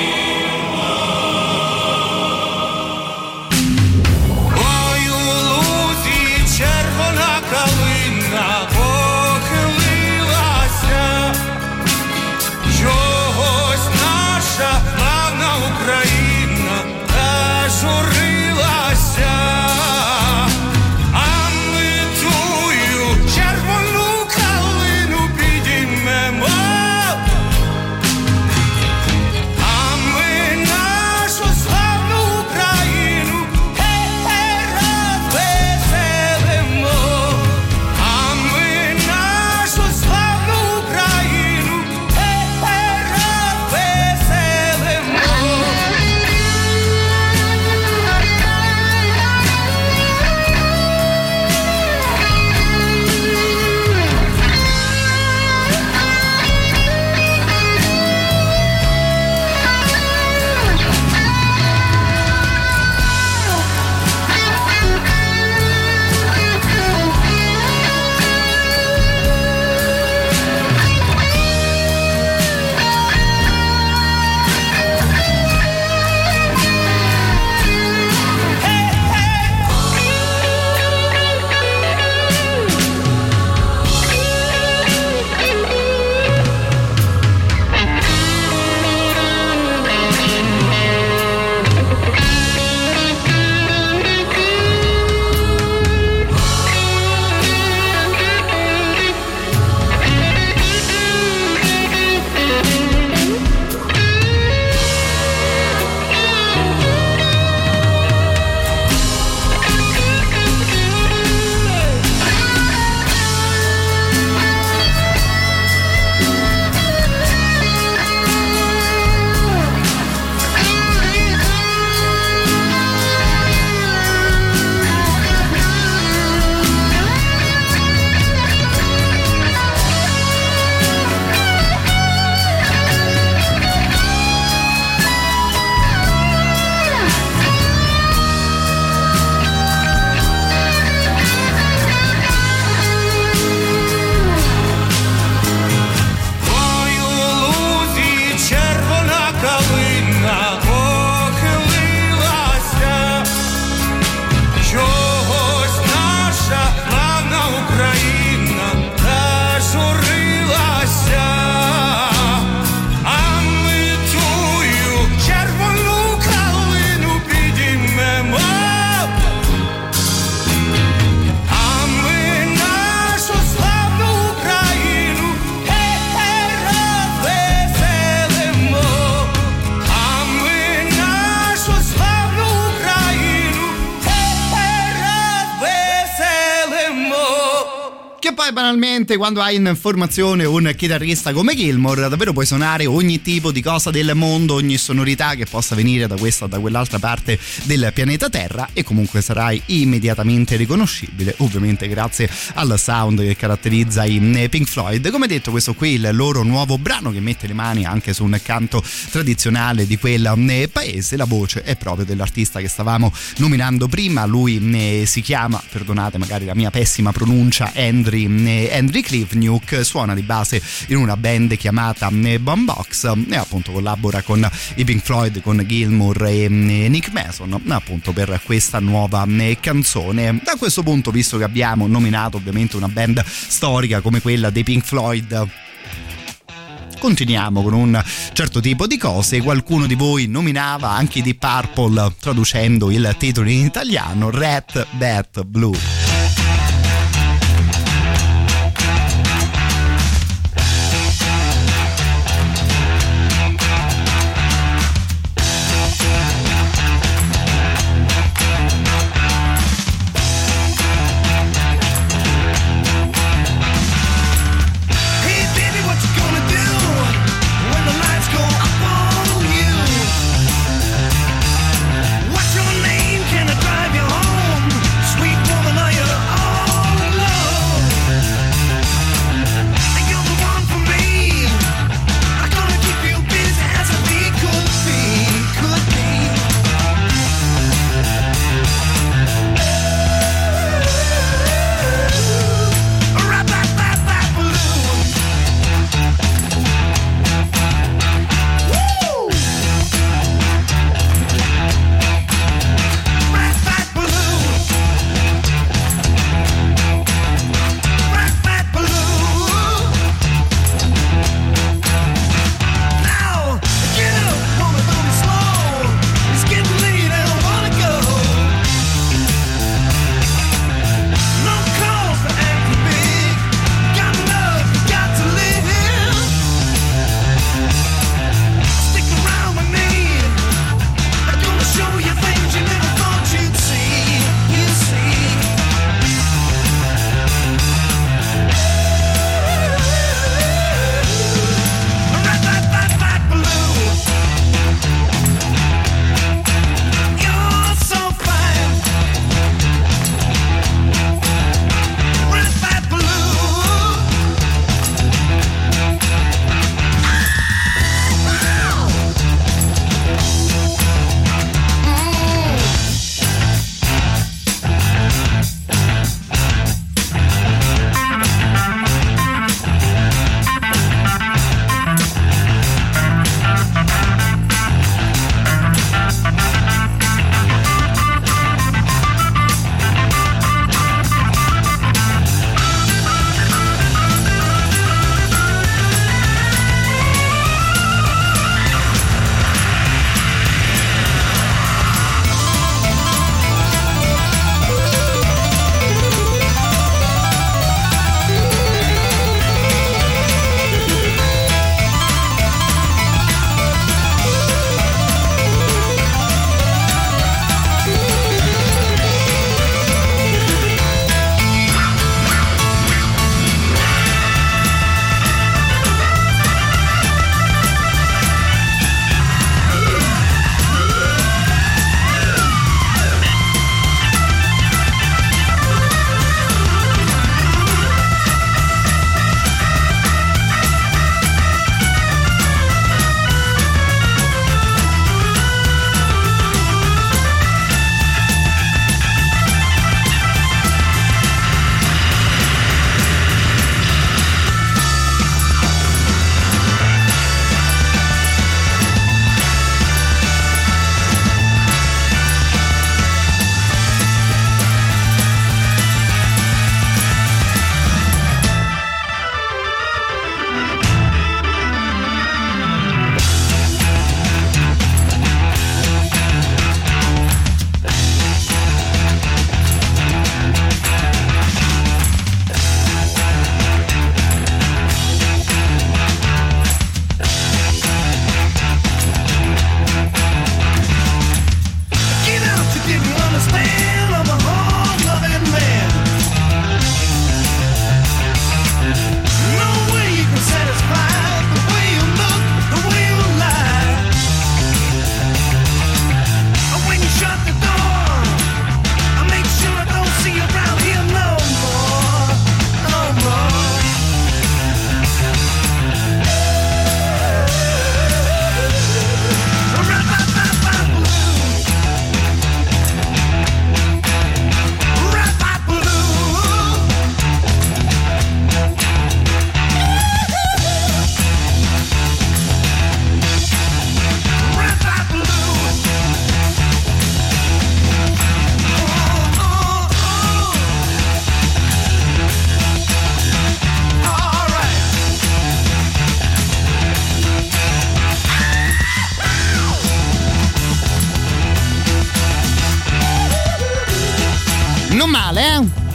Poi banalmente quando hai in formazione un chitarrista come Gilmore davvero puoi suonare ogni tipo di cosa del mondo, ogni sonorità che possa venire da questa o da quell'altra parte del pianeta Terra e comunque sarai immediatamente riconoscibile, ovviamente grazie al sound che caratterizza i eh, Pink Floyd. Come detto questo qui è il loro nuovo brano che mette le mani anche su un canto tradizionale di quel eh, paese, la voce è proprio dell'artista che stavamo nominando prima, lui eh, si chiama, perdonate magari la mia pessima pronuncia, Henry, Henry Cliffnuke, suona di base in una band chiamata Boombox e appunto collabora con i Pink Floyd, con Gilmour e Nick Mason appunto per questa nuova canzone. Da questo punto, visto che abbiamo nominato ovviamente una band storica come quella dei Pink Floyd, continuiamo con un certo tipo di cose. Qualcuno di voi nominava anche i Deep Purple traducendo il titolo in italiano Red Bat Blue.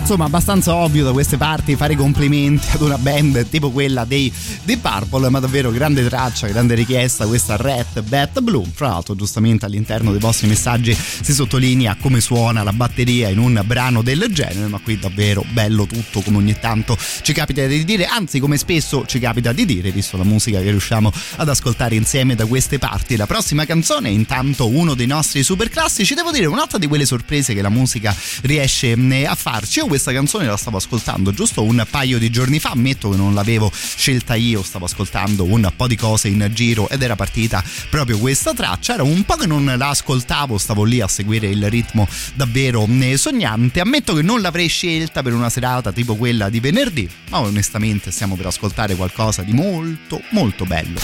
Insomma, abbastanza ovvio da queste parti fare complimenti ad una band tipo quella dei The Purple, ma davvero grande traccia, grande richiesta questa Red Bat Blue. Fra l'altro, giustamente all'interno dei vostri messaggi si sottolinea come suona la batteria in un brano del genere, ma qui davvero bello tutto come ogni tanto ci capita di dire, anzi come spesso ci capita di dire, visto la musica che riusciamo ad ascoltare insieme da queste parti. La prossima canzone è intanto uno dei nostri super classici, devo dire un'altra di quelle sorprese che la musica riesce eh, a farci. Io questa canzone la stavo ascoltando giusto un paio di giorni fa, ammetto che non l'avevo scelta io, stavo ascoltando un po' di cose in giro ed era partita proprio questa traccia, era un po' che non la ascoltavo, stavo lì a seguire il ritmo davvero eh, sognante, ammetto che non l'avrei scelta per una serata tipo quella di venerdì, ma onestamente stiamo per ascoltare qualcosa di molto molto bello.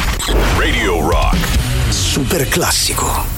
Radio Rock. Super classico.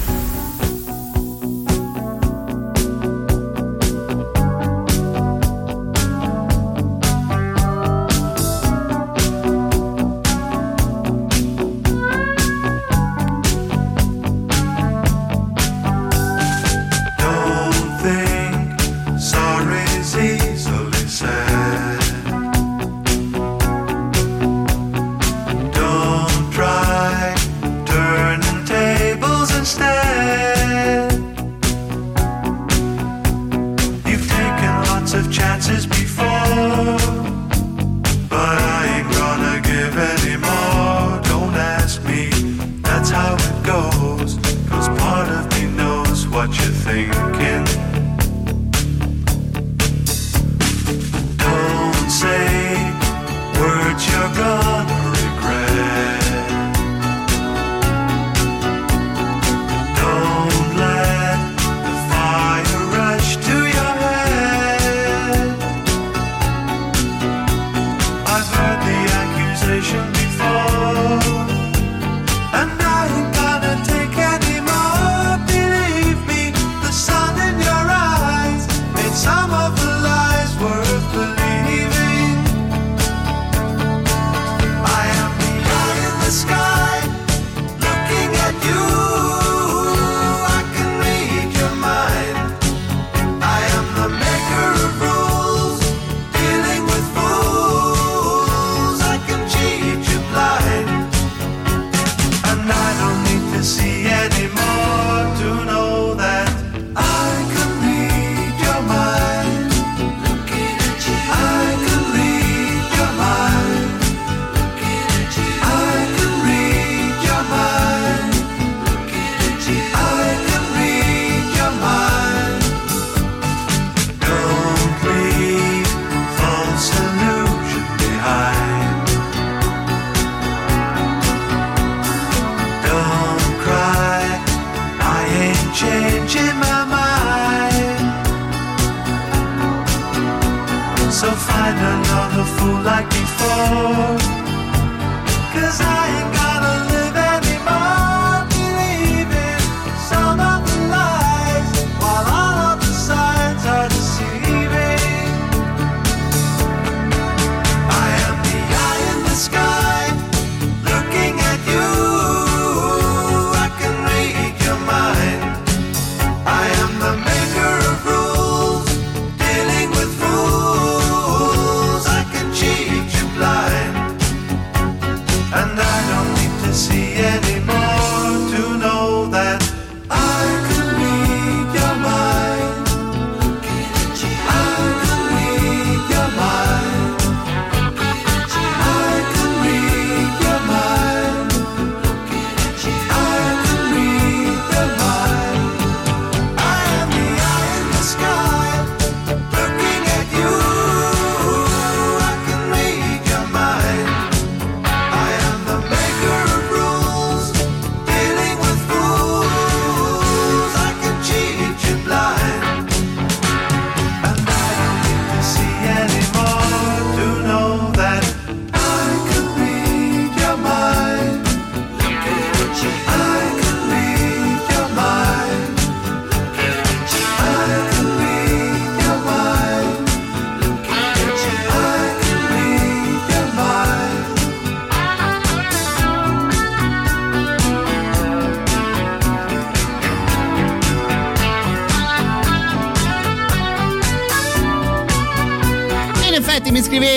station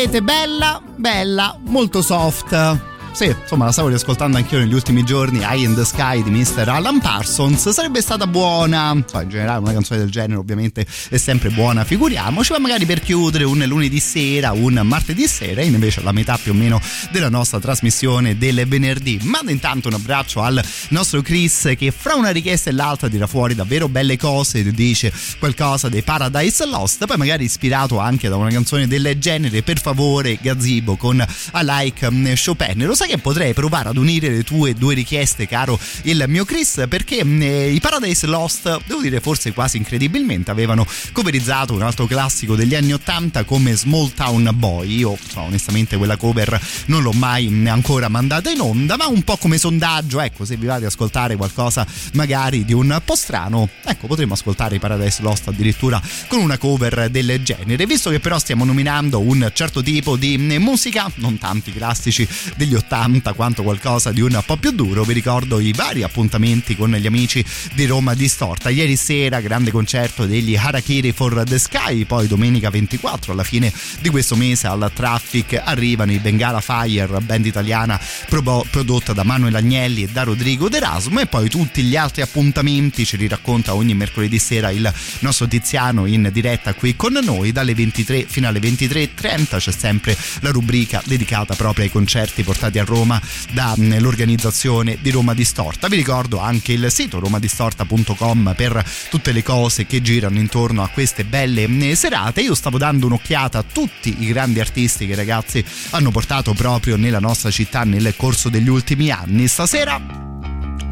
scrivete bella, bella, molto soft. Sì, insomma, la stavo riascoltando anch'io negli ultimi giorni. Eye in the Sky di Mr. Alan Parsons. Sarebbe stata buona. Poi in generale una canzone del genere, ovviamente, è sempre buona, figuriamoci. Ma magari per chiudere un lunedì sera, un martedì sera, invece la metà più o meno della nostra trasmissione del venerdì. Mando intanto un abbraccio al nostro Chris che fra una richiesta e l'altra tira fuori davvero belle cose. Dice qualcosa dei Paradise Lost. Poi magari ispirato anche da una canzone del genere. Per favore, Gazzibo con I Like mm, Chopin. Lo sai che potrei provare ad unire le tue due richieste, caro il mio Chris, perché eh, i Paradise Lost, devo dire forse quasi incredibilmente, avevano coverizzato un altro classico degli anni 80 come Small Town Boy. Io so, onestamente quella cover non l'ho mai ancora mandata in onda, ma un po' come sondaggio, ecco, se vi va di ascoltare qualcosa magari di un po' strano, ecco, potremmo ascoltare Paradise Lost addirittura con una cover del genere, visto che però stiamo nominando un certo tipo di musica, non tanti classici degli 80 quanto qualcosa di un po' più duro. Vi ricordo i vari appuntamenti con gli amici di Roma Distorta. Ieri sera grande concerto degli Harakiri for the Sky, poi domenica 24 alla fine di questo mese al Traffic arrivano i Bengala Fire, band italiana pro- prodotta da Manuel Agnelli e da Rodrigo D'Erasmo e poi tutti gli altri appuntamenti ce li racconta ogni mercoledì sera il nostro Tiziano in diretta qui con noi dalle 23 fino alle 23.30 c'è sempre la rubrica dedicata proprio ai concerti portati a Roma dall'organizzazione di Roma Distorta. Vi ricordo anche il sito romadistorta.com per tutte le cose che girano intorno a queste belle eh, serate. Io stavo dando un'occhiata a tutti i grandi artisti che i ragazzi hanno portato proprio nella nostra città nel corso degli ultimi anni. Stasera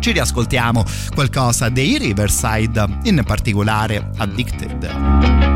ci riascoltiamo qualcosa dei Riverside, in particolare Addicted.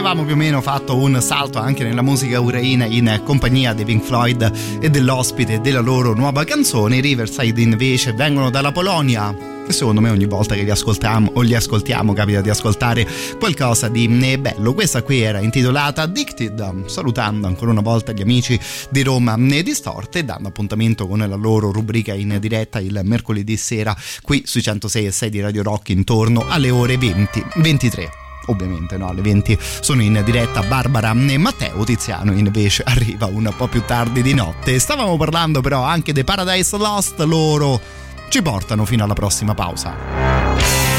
avevamo più o meno fatto un salto anche nella musica ucraina in compagnia dei Pink Floyd e dell'ospite della loro nuova canzone. I Riverside invece vengono dalla Polonia secondo me ogni volta che li ascoltiamo o li ascoltiamo capita di ascoltare qualcosa di eh, bello. Questa qui era intitolata Addicted, salutando ancora una volta gli amici di Roma eh, Distorte dando appuntamento con la loro rubrica in diretta il mercoledì sera qui sui 106 e 6 di Radio Rock intorno alle ore 20-23 ovviamente no, alle 20 sono in diretta Barbara e Matteo Tiziano invece arriva un po' più tardi di notte. Stavamo parlando però anche dei Paradise Lost loro ci portano fino alla prossima pausa.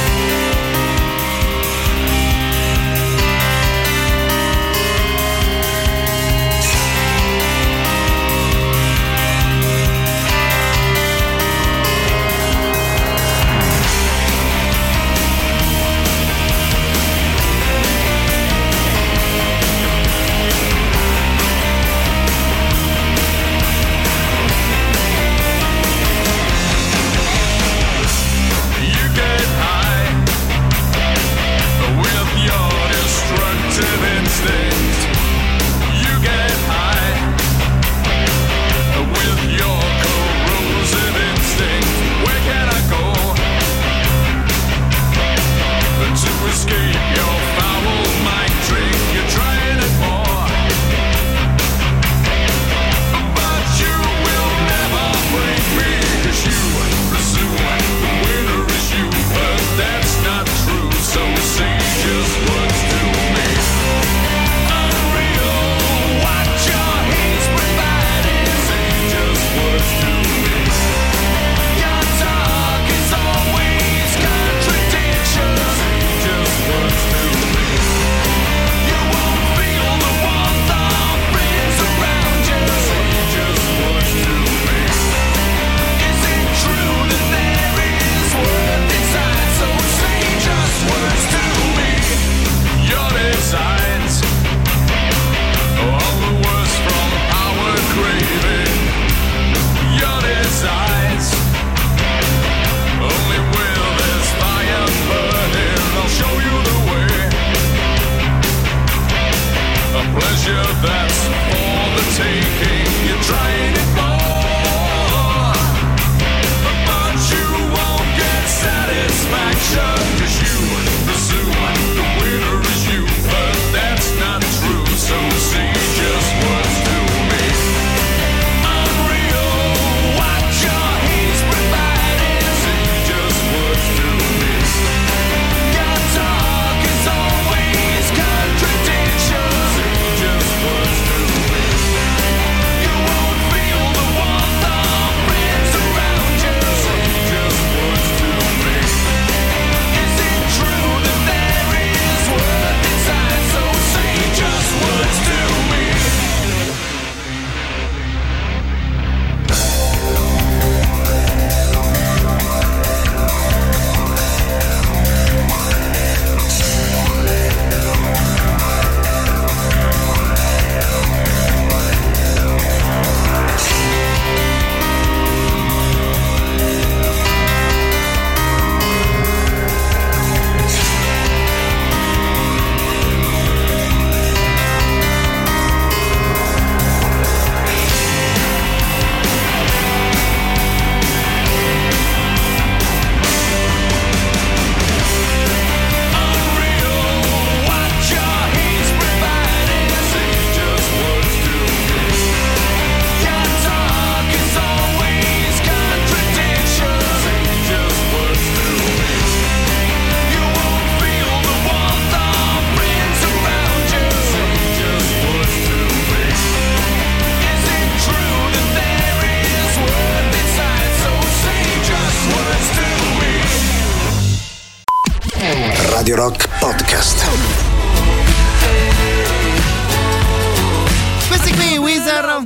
Radio Rock Podcast. Questi qui, Wizard,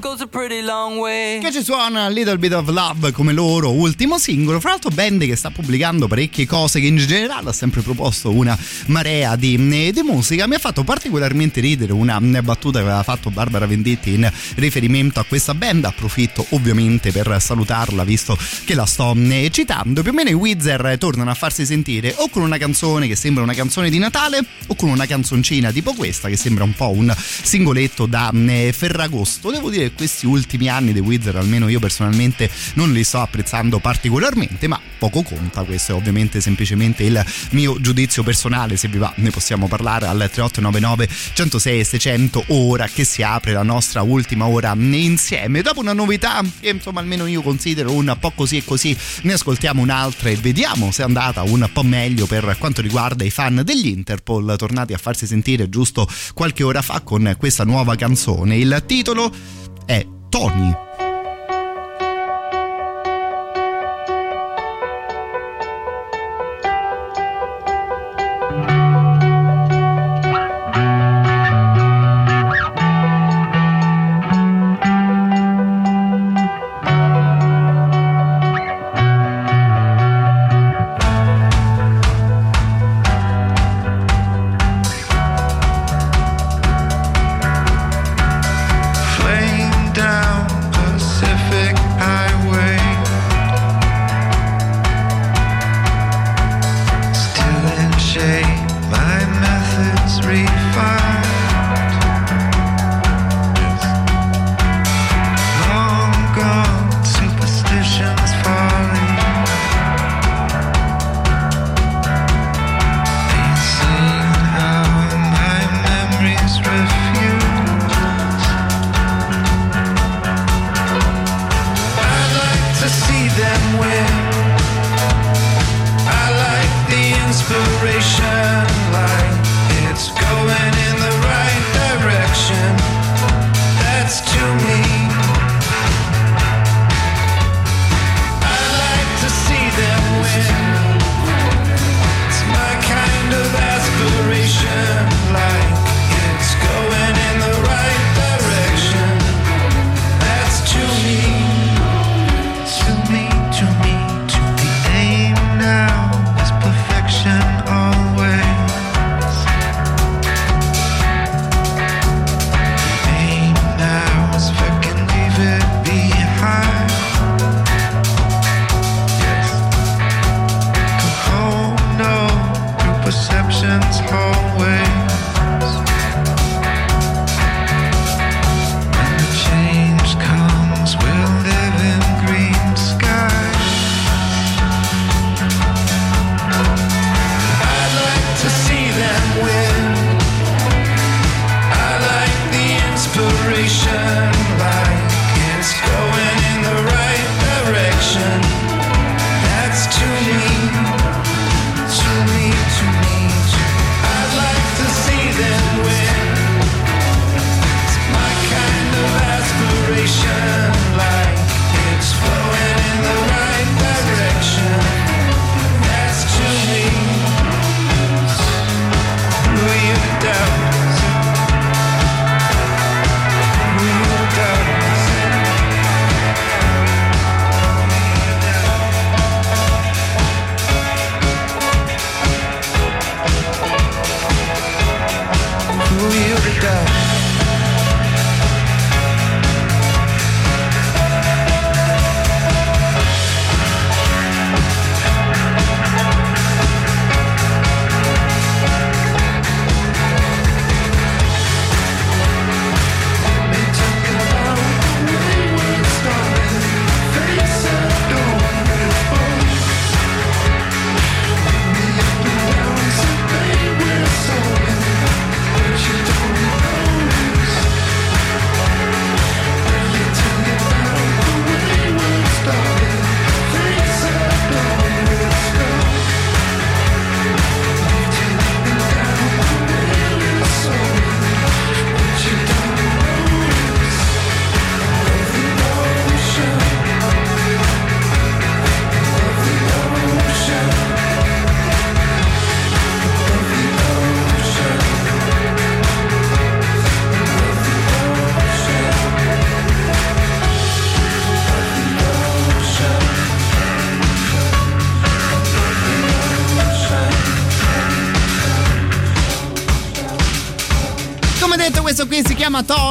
che ci suona Little Bit of Love come loro ultimo singolo. Fra l'altro, band che sta pubblicando parecchie cose, che in generale ha sempre proposto una marea di, di musica. Mi ha fatto particolarmente ridere una battuta che aveva fatto Barbara Venditti in riferimento a questa band. Approfitto ovviamente per salutarla, visto che la sto eh, citando. Più o meno i Wizard tornano a farsi sentire o con una canzone che sembra una canzone di Natale o con una canzoncina tipo questa che sembra un po' un singoletto da eh, Ferragosto. Devo dire che questi ultimi anni dei Wizard, almeno io personalmente, non li sto apprezzando particolarmente, ma poco conta. Questo è ovviamente semplicemente il mio giudizio personale. Se vi va, ne possiamo parlare al 3899 106 600 ora che si apre la nostra ultima ora insieme. Dopo una novità che insomma almeno io considero un po' così e così, ne ascoltiamo un'altra e vediamo se è andata un po' meglio per quanto riguarda i fan degli Interpol, tornati a farsi sentire giusto qualche ora fa con questa nuova canzone. Il titolo è Tony.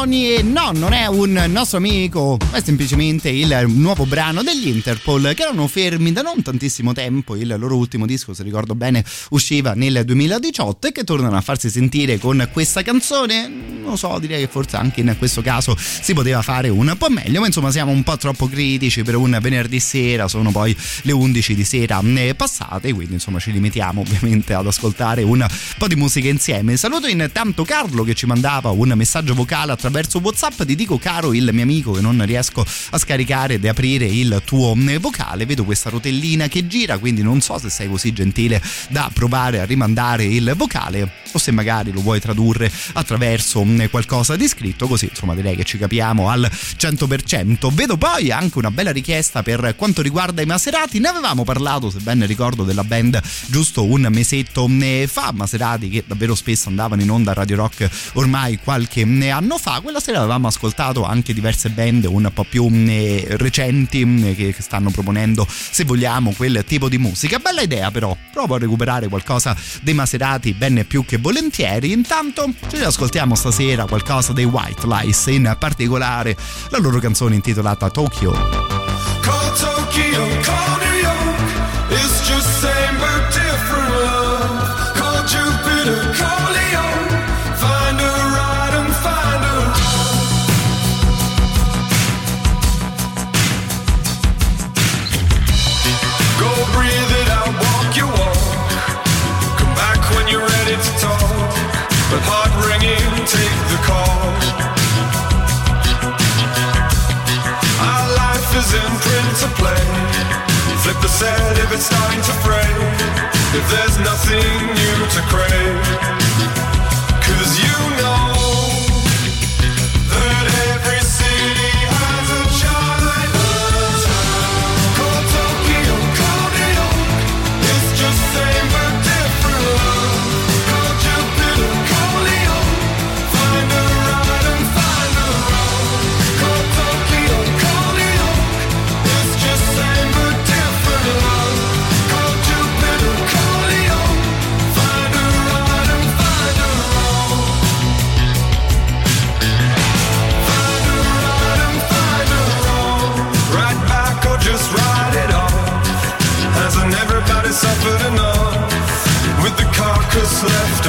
Tony e no, non è un nostro amico, è semplicemente il nuovo brano degli Interpol che erano fermi da non tantissimo tempo. Il loro ultimo disco, se ricordo bene, usciva nel 2018 e che tornano a farsi sentire con questa canzone. Non so, direi che forse anche in questo caso si poteva fare un po' meglio, ma insomma siamo un po' troppo critici per un venerdì sera, sono poi le 11 di sera eh, passate, quindi insomma ci limitiamo ovviamente ad ascoltare un po' di musica insieme. Saluto intanto Carlo che ci mandava un messaggio vocale attraverso WhatsApp. Ti dico, caro il mio amico, che non riesco a scaricare ed aprire il tuo vocale. Vedo questa rotellina che gira, quindi non so se sei così gentile da provare a rimandare il vocale o se magari lo vuoi tradurre attraverso qualcosa di scritto. Così insomma direi che ci capiamo al 100%. Vedo poi anche una bella richiesta per quanto riguarda i Maserati. Ne avevamo parlato, se ben ricordo, della band giusto un mesetto fa. Maserati che davvero spesso andavano in onda a Radio Rock ormai qualche anno fa. Quella sera avevamo ascoltato anche diverse band un po' più recenti che stanno proponendo, se vogliamo, quel tipo di musica. Bella idea però, provo a recuperare qualcosa dei Maserati ben più che volentieri. Intanto ci ascoltiamo stasera qualcosa dei White Lies, in particolare la loro canzone intitolata Tokyo. Call Tokyo, call set if it's starting to fray. If there's nothing new to crave. left.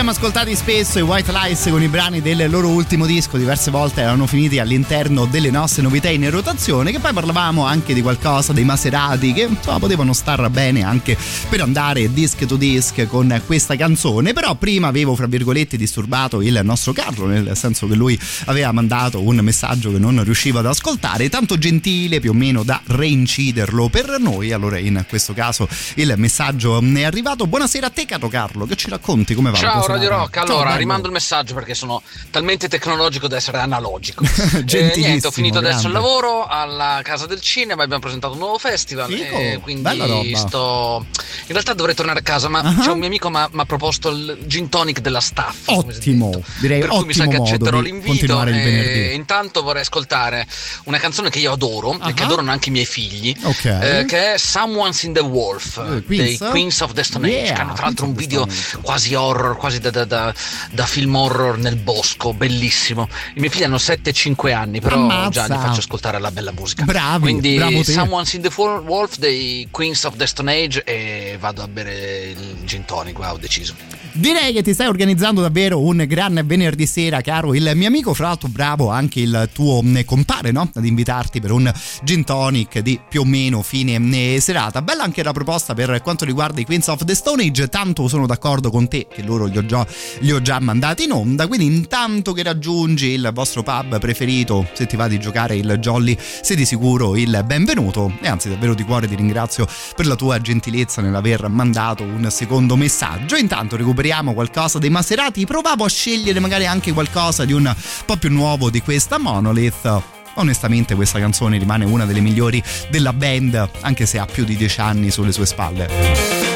Abbiamo ascoltati spesso i White Lies con i brani del loro ultimo disco, diverse volte erano finiti all'interno delle nostre novità in rotazione, che poi parlavamo anche di qualcosa dei Maserati che insomma potevano star bene anche per andare disc to disc con questa canzone, però prima avevo fra virgolette disturbato il nostro Carlo, nel senso che lui aveva mandato un messaggio che non riusciva ad ascoltare, tanto gentile più o meno da reinciderlo per noi, allora in questo caso il messaggio è arrivato. Buonasera a te caro Carlo, che ci racconti come va? Ciao Radio? Rock, allora rimando il messaggio perché sono talmente tecnologico da essere analogico. Eh, niente, ho finito adesso il grande. lavoro alla Casa del Cinema, abbiamo presentato un nuovo festival Figo, e quindi sto... In realtà dovrei tornare a casa, ma Ah. c'è un mio amico mi ha proposto il gin tonic della staff. Ottimo, direi per cui mi sa ottimo che accetterò l'invito e intanto vorrei ascoltare una canzone che io adoro e che Ah. adorano anche i miei figli Ok. eh, che è Someone's in the Wolf Eh, dei Queens? Of Age Yeah, che hanno tra l'altro un video quasi horror quasi da, da- da- da film horror nel bosco bellissimo i miei figli hanno 7 e 5 anni però Ammazza. già li faccio ascoltare la bella musica Bravi, quindi bravo te. Someone's in the Wolf dei Queens of the Stone Age e vado a bere il gin tonic wow, ho deciso Direi che ti stai organizzando davvero un gran venerdì sera, caro il mio amico. Fra l'altro, bravo anche il tuo mh, compare, no? Ad invitarti per un gin tonic di più o meno fine mh, serata. Bella anche la proposta per quanto riguarda i Queens of the Stone Age. Tanto sono d'accordo con te che loro li ho già, li ho già mandati in onda. Quindi, intanto che raggiungi il vostro pub preferito, se ti va di giocare il Jolly, sei di sicuro il benvenuto. E anzi, davvero di cuore ti ringrazio per la tua gentilezza nell'aver mandato un secondo messaggio. Intanto recuperiamo qualcosa dei Maserati. Provavo a scegliere magari anche qualcosa di un po' più nuovo di questa Monolith. Onestamente questa canzone rimane una delle migliori della band, anche se ha più di dieci anni sulle sue spalle.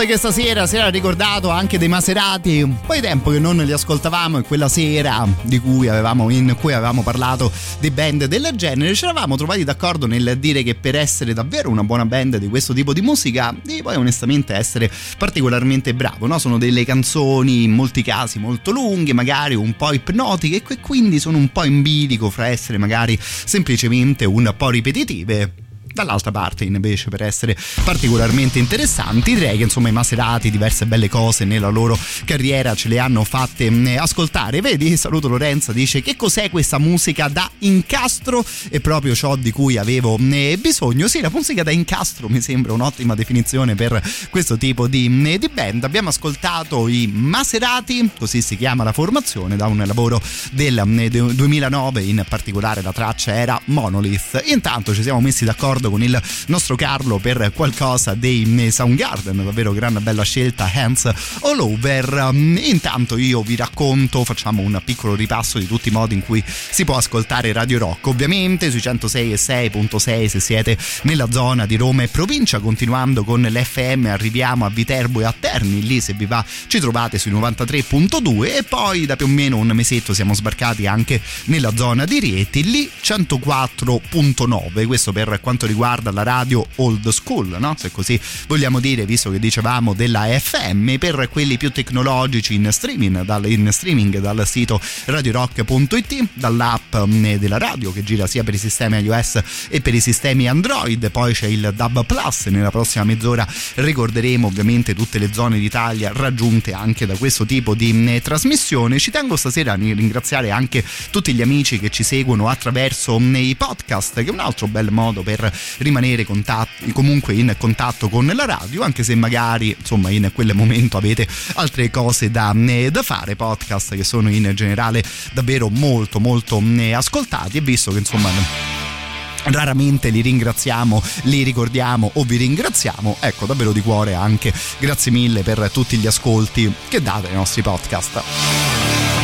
Chris che stasera si era ricordato anche dei Maserati, un po' di tempo che non li ascoltavamo e quella sera cui avevamo, in cui avevamo parlato di band del genere ci eravamo trovati d'accordo nel dire che per essere davvero una buona band di questo tipo di musica devi poi onestamente essere particolarmente bravo, no? sono delle canzoni in molti casi molto lunghe, magari un po' ipnotiche e quindi sono un po' in bilico fra essere magari semplicemente un po' ripetitive dall'altra parte invece per essere particolarmente interessanti. Direi che insomma i Maserati diverse belle cose nella loro carriera ce le hanno fatte mh, ascoltare. Vedi saluto Lorenza dice che cos'è questa musica da incastro? E proprio ciò di cui avevo mh, bisogno. Sì la musica da incastro mi sembra un'ottima definizione per questo tipo di, mh, di band. Abbiamo ascoltato i Maserati così si chiama la formazione da un lavoro del 2009 in particolare la traccia era Monolith. Intanto ci siamo messi d'accordo con il nostro Carlo per qualcosa dei Soundgarden, davvero gran bella scelta, Hands All Over. Intanto io vi racconto, facciamo un piccolo ripasso di tutti i modi in cui si può ascoltare Radio Rock, ovviamente sui 106 e 6.6 se siete nella zona di Roma e provincia, continuando con l'FM arriviamo a Viterbo e a Terni, lì se vi va ci trovate sui 93.2 e poi da più o meno un mesetto siamo sbarcati anche nella zona di Rieti, lì 104.9, questo per quanto riguarda la radio old school, no? se così vogliamo dire, visto che dicevamo della FM, per quelli più tecnologici in streaming, dal, in streaming dal sito radiorock.it, dall'app mm, della radio che gira sia per i sistemi iOS e per i sistemi Android, poi c'è il DAB Plus, nella prossima mezz'ora ricorderemo ovviamente tutte le zone d'Italia raggiunte anche da questo tipo di mm, trasmissione. Ci tengo stasera a ringraziare anche tutti gli amici che ci seguono attraverso mm, i podcast, che è un altro bel modo per rimanere contatti, comunque in contatto con la radio, anche se magari insomma in quel momento avete altre cose da, da fare, podcast che sono in generale davvero molto molto ascoltati e visto che insomma raramente li ringraziamo, li ricordiamo o vi ringraziamo. Ecco, davvero di cuore anche grazie mille per tutti gli ascolti che date ai nostri podcast.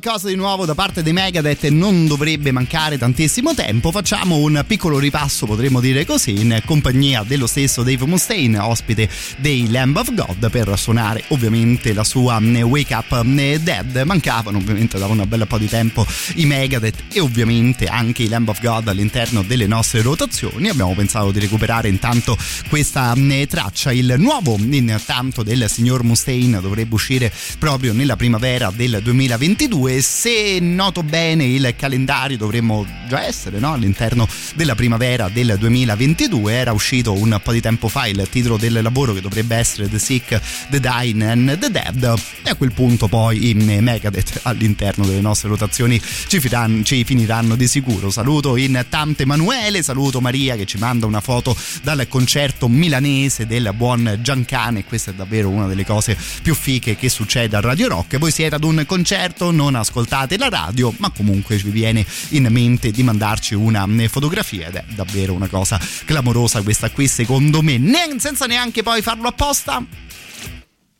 Qualcosa di nuovo da parte dei Megadeth non dovrebbe mancare tantissimo tempo. Facciamo un piccolo ripasso, potremmo dire così, in compagnia dello stesso Dave Mustaine, ospite dei Lamb of God, per suonare ovviamente la sua mm, Wake Up mm, Dead. Mancavano ovviamente da un bel po' di tempo i Megadeth e ovviamente anche i Lamb of God all'interno delle nostre rotazioni. Abbiamo pensato di recuperare intanto questa mm, traccia. Il nuovo intanto del signor Mustaine dovrebbe uscire proprio nella primavera del 2022. Se noto bene il calendario dovremmo già essere no? all'interno della primavera del 2022. Era uscito un po' di tempo fa il titolo del lavoro che dovrebbe essere The Sick, The Dying and The Dead. E a quel punto poi i Megadeth all'interno delle nostre rotazioni ci, firan- ci finiranno di sicuro. Saluto in tante Emanuele, saluto Maria che ci manda una foto dal concerto milanese del buon Giancane. Questa è davvero una delle cose più fiche che succede a Radio Rock. Voi siete ad un concerto, non ascoltate la radio, ma comunque vi viene in mente di mandarci una fotografia ed è davvero una cosa clamorosa questa qui secondo me, ne- senza neanche poi farlo apposta.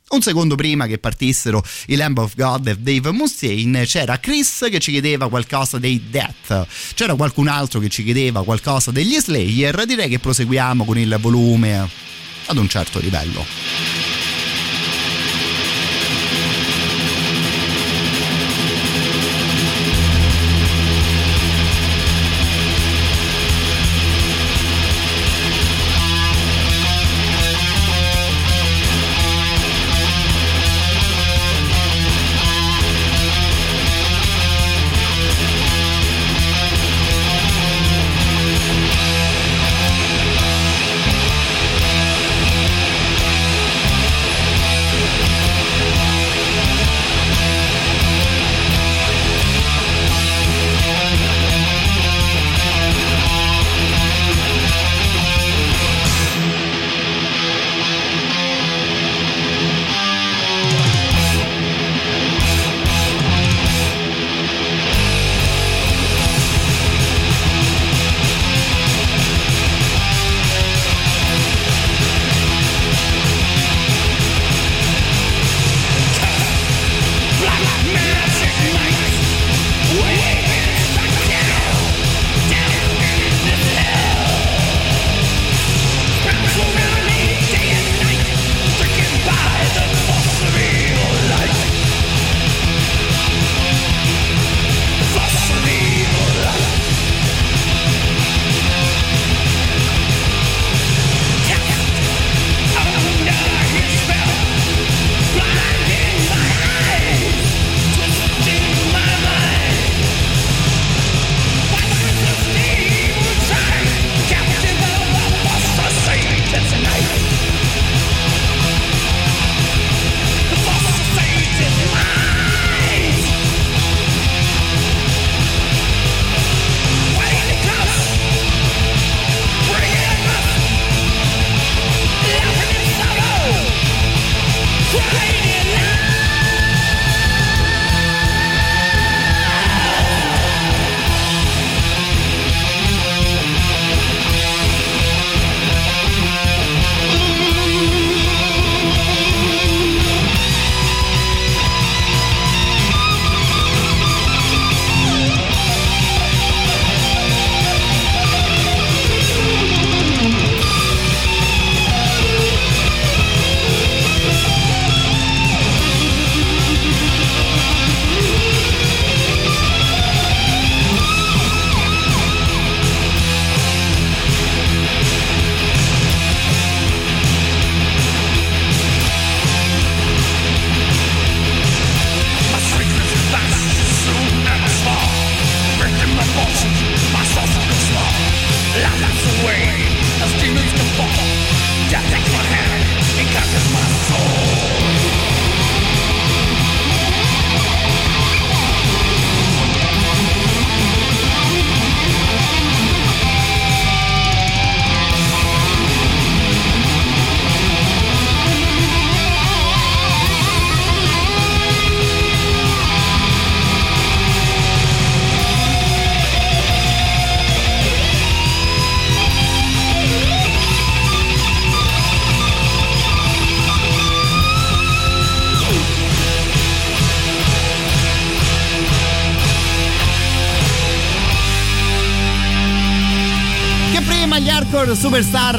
Un secondo prima che partissero i Lamb of God e Dave Mustaine c'era Chris che ci chiedeva qualcosa dei Death, c'era qualcun altro che ci chiedeva qualcosa degli Slayer, direi che proseguiamo con il volume ad un certo livello.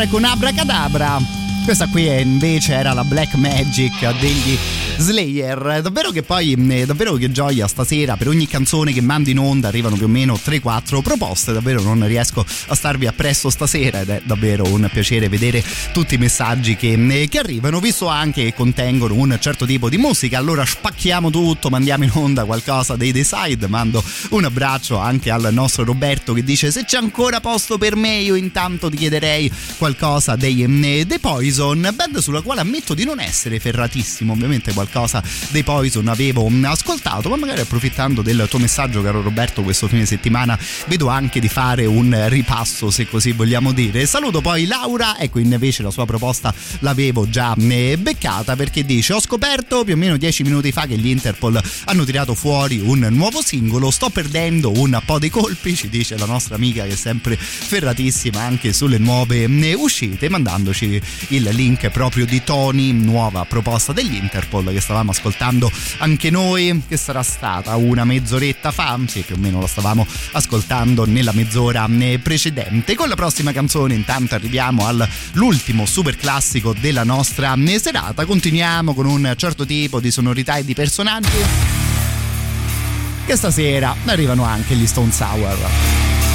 Con Abracadabra. Questa qui invece era la Black Magic degli Slayer. Davvero che poi, eh, davvero che gioia stasera. Per ogni canzone che mando in onda arrivano più o meno 3-4 proposte. Davvero non riesco a starvi appresso stasera ed è davvero un piacere vedere tutti i messaggi che, eh, che arrivano, visto anche che contengono un certo tipo di musica. Allora spacchiamo tutto, mandiamo in onda qualcosa dei Decide. Mando un abbraccio anche al nostro Roberto che dice se c'è ancora posto per me io intanto ti chiederei qualcosa dei eh, The Poison, band sulla quale ammetto di non essere ferratissimo, ovviamente qualcosa dei Poison avevo ascoltato, ma magari approfittando del tuo messaggio caro Roberto questo fine settimana vedo anche di fare un ripasso se così vogliamo dire. Saluto poi Laura, ecco invece la sua proposta l'avevo già eh, beccata perché dice ho scoperto più o meno 10 minuti fa che gli Interpol hanno tirato fuori un nuovo singolo, sto perdendo un po' di colpi, ci dice la nostra amica che è sempre ferratissima anche sulle nuove eh, uscite, mandandoci il link proprio di Tony, nuova proposta degli Interpol che stavamo ascoltando anche noi, che sarà stata una mezz'oretta fa, sì più o meno la stavamo ascoltando nella mezz'ora eh, precedente. Con la prossima canzone intanto arriviamo all'ultimo super classico della nostra eh, serata, continuiamo con un certo tipo di sonorità e di personaggi che stasera arrivano anche gli Stone Sour.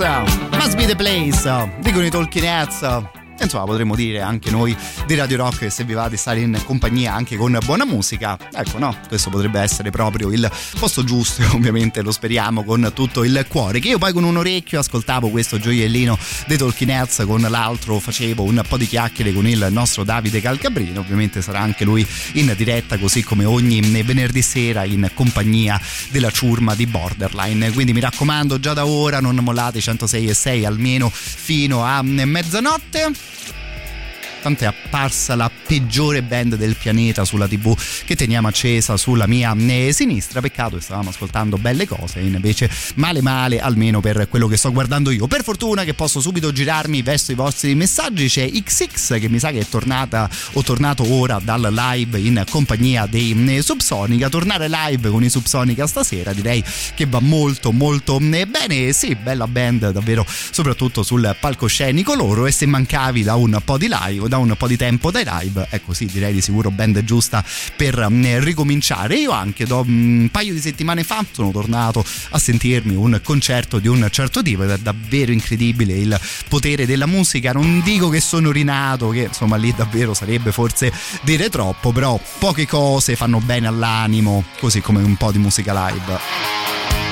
Must be the place, dicono i Talking Heads. Insomma potremmo dire anche noi di Radio Rock che se vi va di stare in compagnia anche con buona musica, ecco no, questo potrebbe essere proprio il posto giusto e ovviamente lo speriamo con tutto il cuore. Che io poi con un orecchio ascoltavo questo gioiellino dei Talking Heads, con l'altro facevo un po' di chiacchiere con il nostro Davide Calcabrino, ovviamente sarà anche lui in diretta così come ogni venerdì sera in compagnia della ciurma di Borderline. Quindi mi raccomando già da ora non mollate i 106 e 6 almeno fino a mezzanotte tanto è apparsa la peggiore band del pianeta sulla tv che teniamo accesa sulla mia eh, sinistra. Peccato che stavamo ascoltando belle cose invece male male almeno per quello che sto guardando io. Per fortuna che posso subito girarmi verso i vostri messaggi. C'è XX che mi sa che è tornata o tornato ora dal live in compagnia dei eh, Subsonica. Tornare live con i Subsonica stasera direi che va molto molto eh, bene. Sì bella band davvero soprattutto sul palcoscenico loro. E se mancavi da un po' di live da un po' di tempo dai live ecco sì direi di sicuro band giusta per mm, ricominciare. Io anche da un paio di settimane fa sono tornato a sentirmi un concerto di un certo tipo ed è davvero incredibile il potere della musica. Non dico che sono rinato che insomma lì davvero sarebbe forse dire troppo però poche cose fanno bene all'animo così come un po' di musica live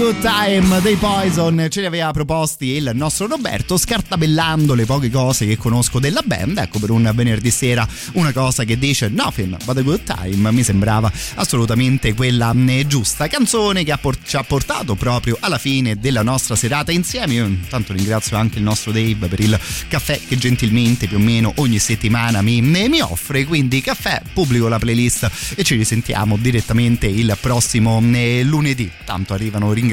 good time dei Poison. Ce li aveva proposti il nostro Roberto scartabellando le poche cose che conosco della band. Ecco per un venerdì sera una cosa che dice nothing but a good time mi sembrava assolutamente quella eh, giusta. Canzone che ci ha portato proprio alla fine della nostra serata insieme. Io intanto ringrazio anche il nostro Dave per il caffè che gentilmente più o meno ogni settimana mi, mi offre. Quindi caffè pubblico la playlist e ci risentiamo direttamente il prossimo eh, lunedì. Tanto arrivano ringraziamenti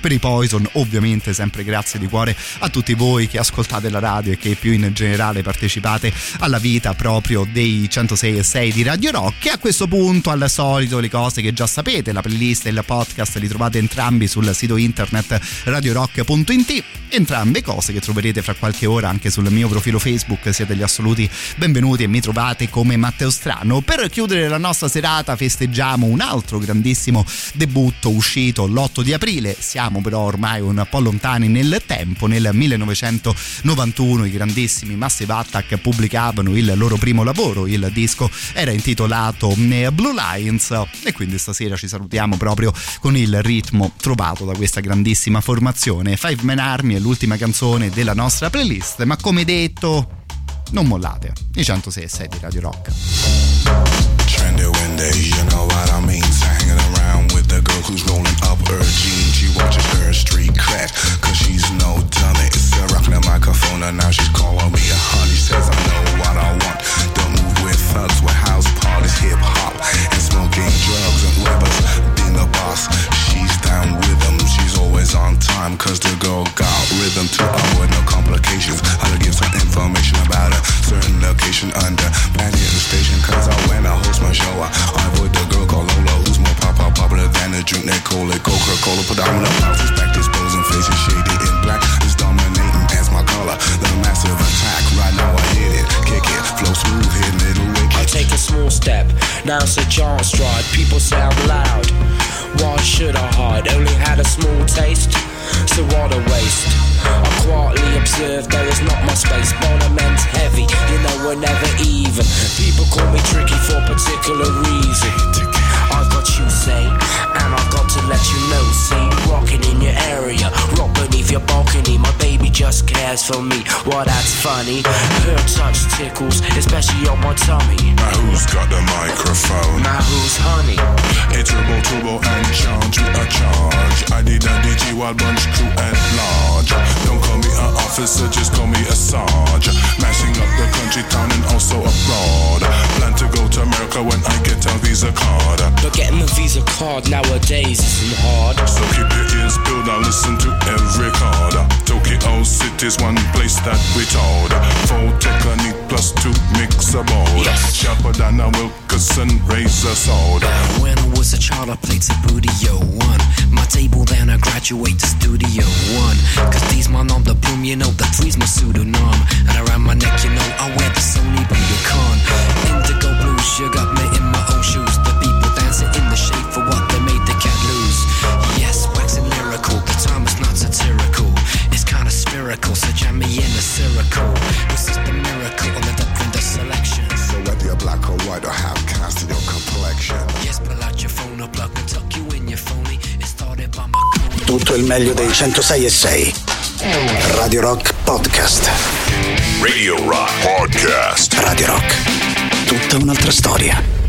per i Poison ovviamente sempre grazie di cuore a tutti voi che ascoltate la radio e che più in generale partecipate alla vita proprio dei 106 e 6 di Radio Rock. E a questo punto al solito le cose che già sapete la playlist e il podcast li trovate entrambi sul sito internet radiorock.it entrambe cose che troverete fra qualche ora anche sul mio profilo Facebook siete gli assoluti benvenuti e mi trovate come Matteo Strano. Per chiudere la nostra serata festeggiamo un altro grandissimo debutto uscito l'8 di aprile. Siamo però ormai un po' lontani nel tempo. Nel 1991 i grandissimi Massive Attack pubblicavano il loro primo lavoro. Il disco era intitolato eh, Blue Lions. E quindi stasera ci salutiamo proprio con il ritmo trovato da questa grandissima formazione. Five Man Army è l'ultima canzone della nostra playlist. Ma come detto non mollate. I 106 e 6 di Radio Rock. Trendy windy, you know what I mean. The girl who's rolling up her jeans. She watches her street cred, cause she's no dummy. It's a rocking the microphone and now she's calling me a honey. Says I know what I want. Don't move with thugs, with house parties, hip hop, and smoking drugs. And been the boss, she's down with them. She's always on time, cause the girl got rhythm to her with no complications. I'll give some information about a certain location under Manhattan Station, cause I when I host my show, I, avoid the girl called Lola, pop pop popular than the drink they call it Coca Cola. Predominant mouth is back disposing faces shaded in black. Is dominating as my color. The massive attack, right now I hit it, kick it, flow smooth, hit little wicked. I take a small step, now it's a giant stride. People sound loud. Why should I hide? Only had a small taste, so what a waste. I quietly observe there is not much space. Monument's heavy, you know we're never even. People call me tricky for a particular reason. Say, and I've got to let you know. See, rocking in your area, rock beneath your balcony. My baby just cares for me. Well, that's funny. Her touch tickles, especially on my tummy. Now who's got the microphone? Now who's honey? It's a turbo turbo and charge with a charge. I did a DG wild bunch crew at large. Don't call me an officer, just call me a sarge. Mashing up the country town and also abroad. Plan to go to America when I get a visa card. But getting a Visa card nowadays isn't hard. So keep your ears peeled and listen to every card. Tokyo City's one place that we told. Full technique plus two mix a board. Sharper than a Wilkerson razor sword. When I was a child, I played Studio One. My table, then I graduate to Studio One. Cause these my on the boom, you know, the three's my pseudonym. And around my neck, you know, I wear the Sony Budokan. Indigo blues, you got me in my own shoes. The people dancing in the shade spherical, so jam me in a circle. This is the miracle on the depth in the selection. So whether you're black or white or have cast in your complexion. Yes, pull out your phone or plug and tuck you in your phony. It started by my Tutto il meglio dei 106 e 6. Radio Rock Podcast. Radio Rock Podcast. Radio Rock. Tutta un'altra storia.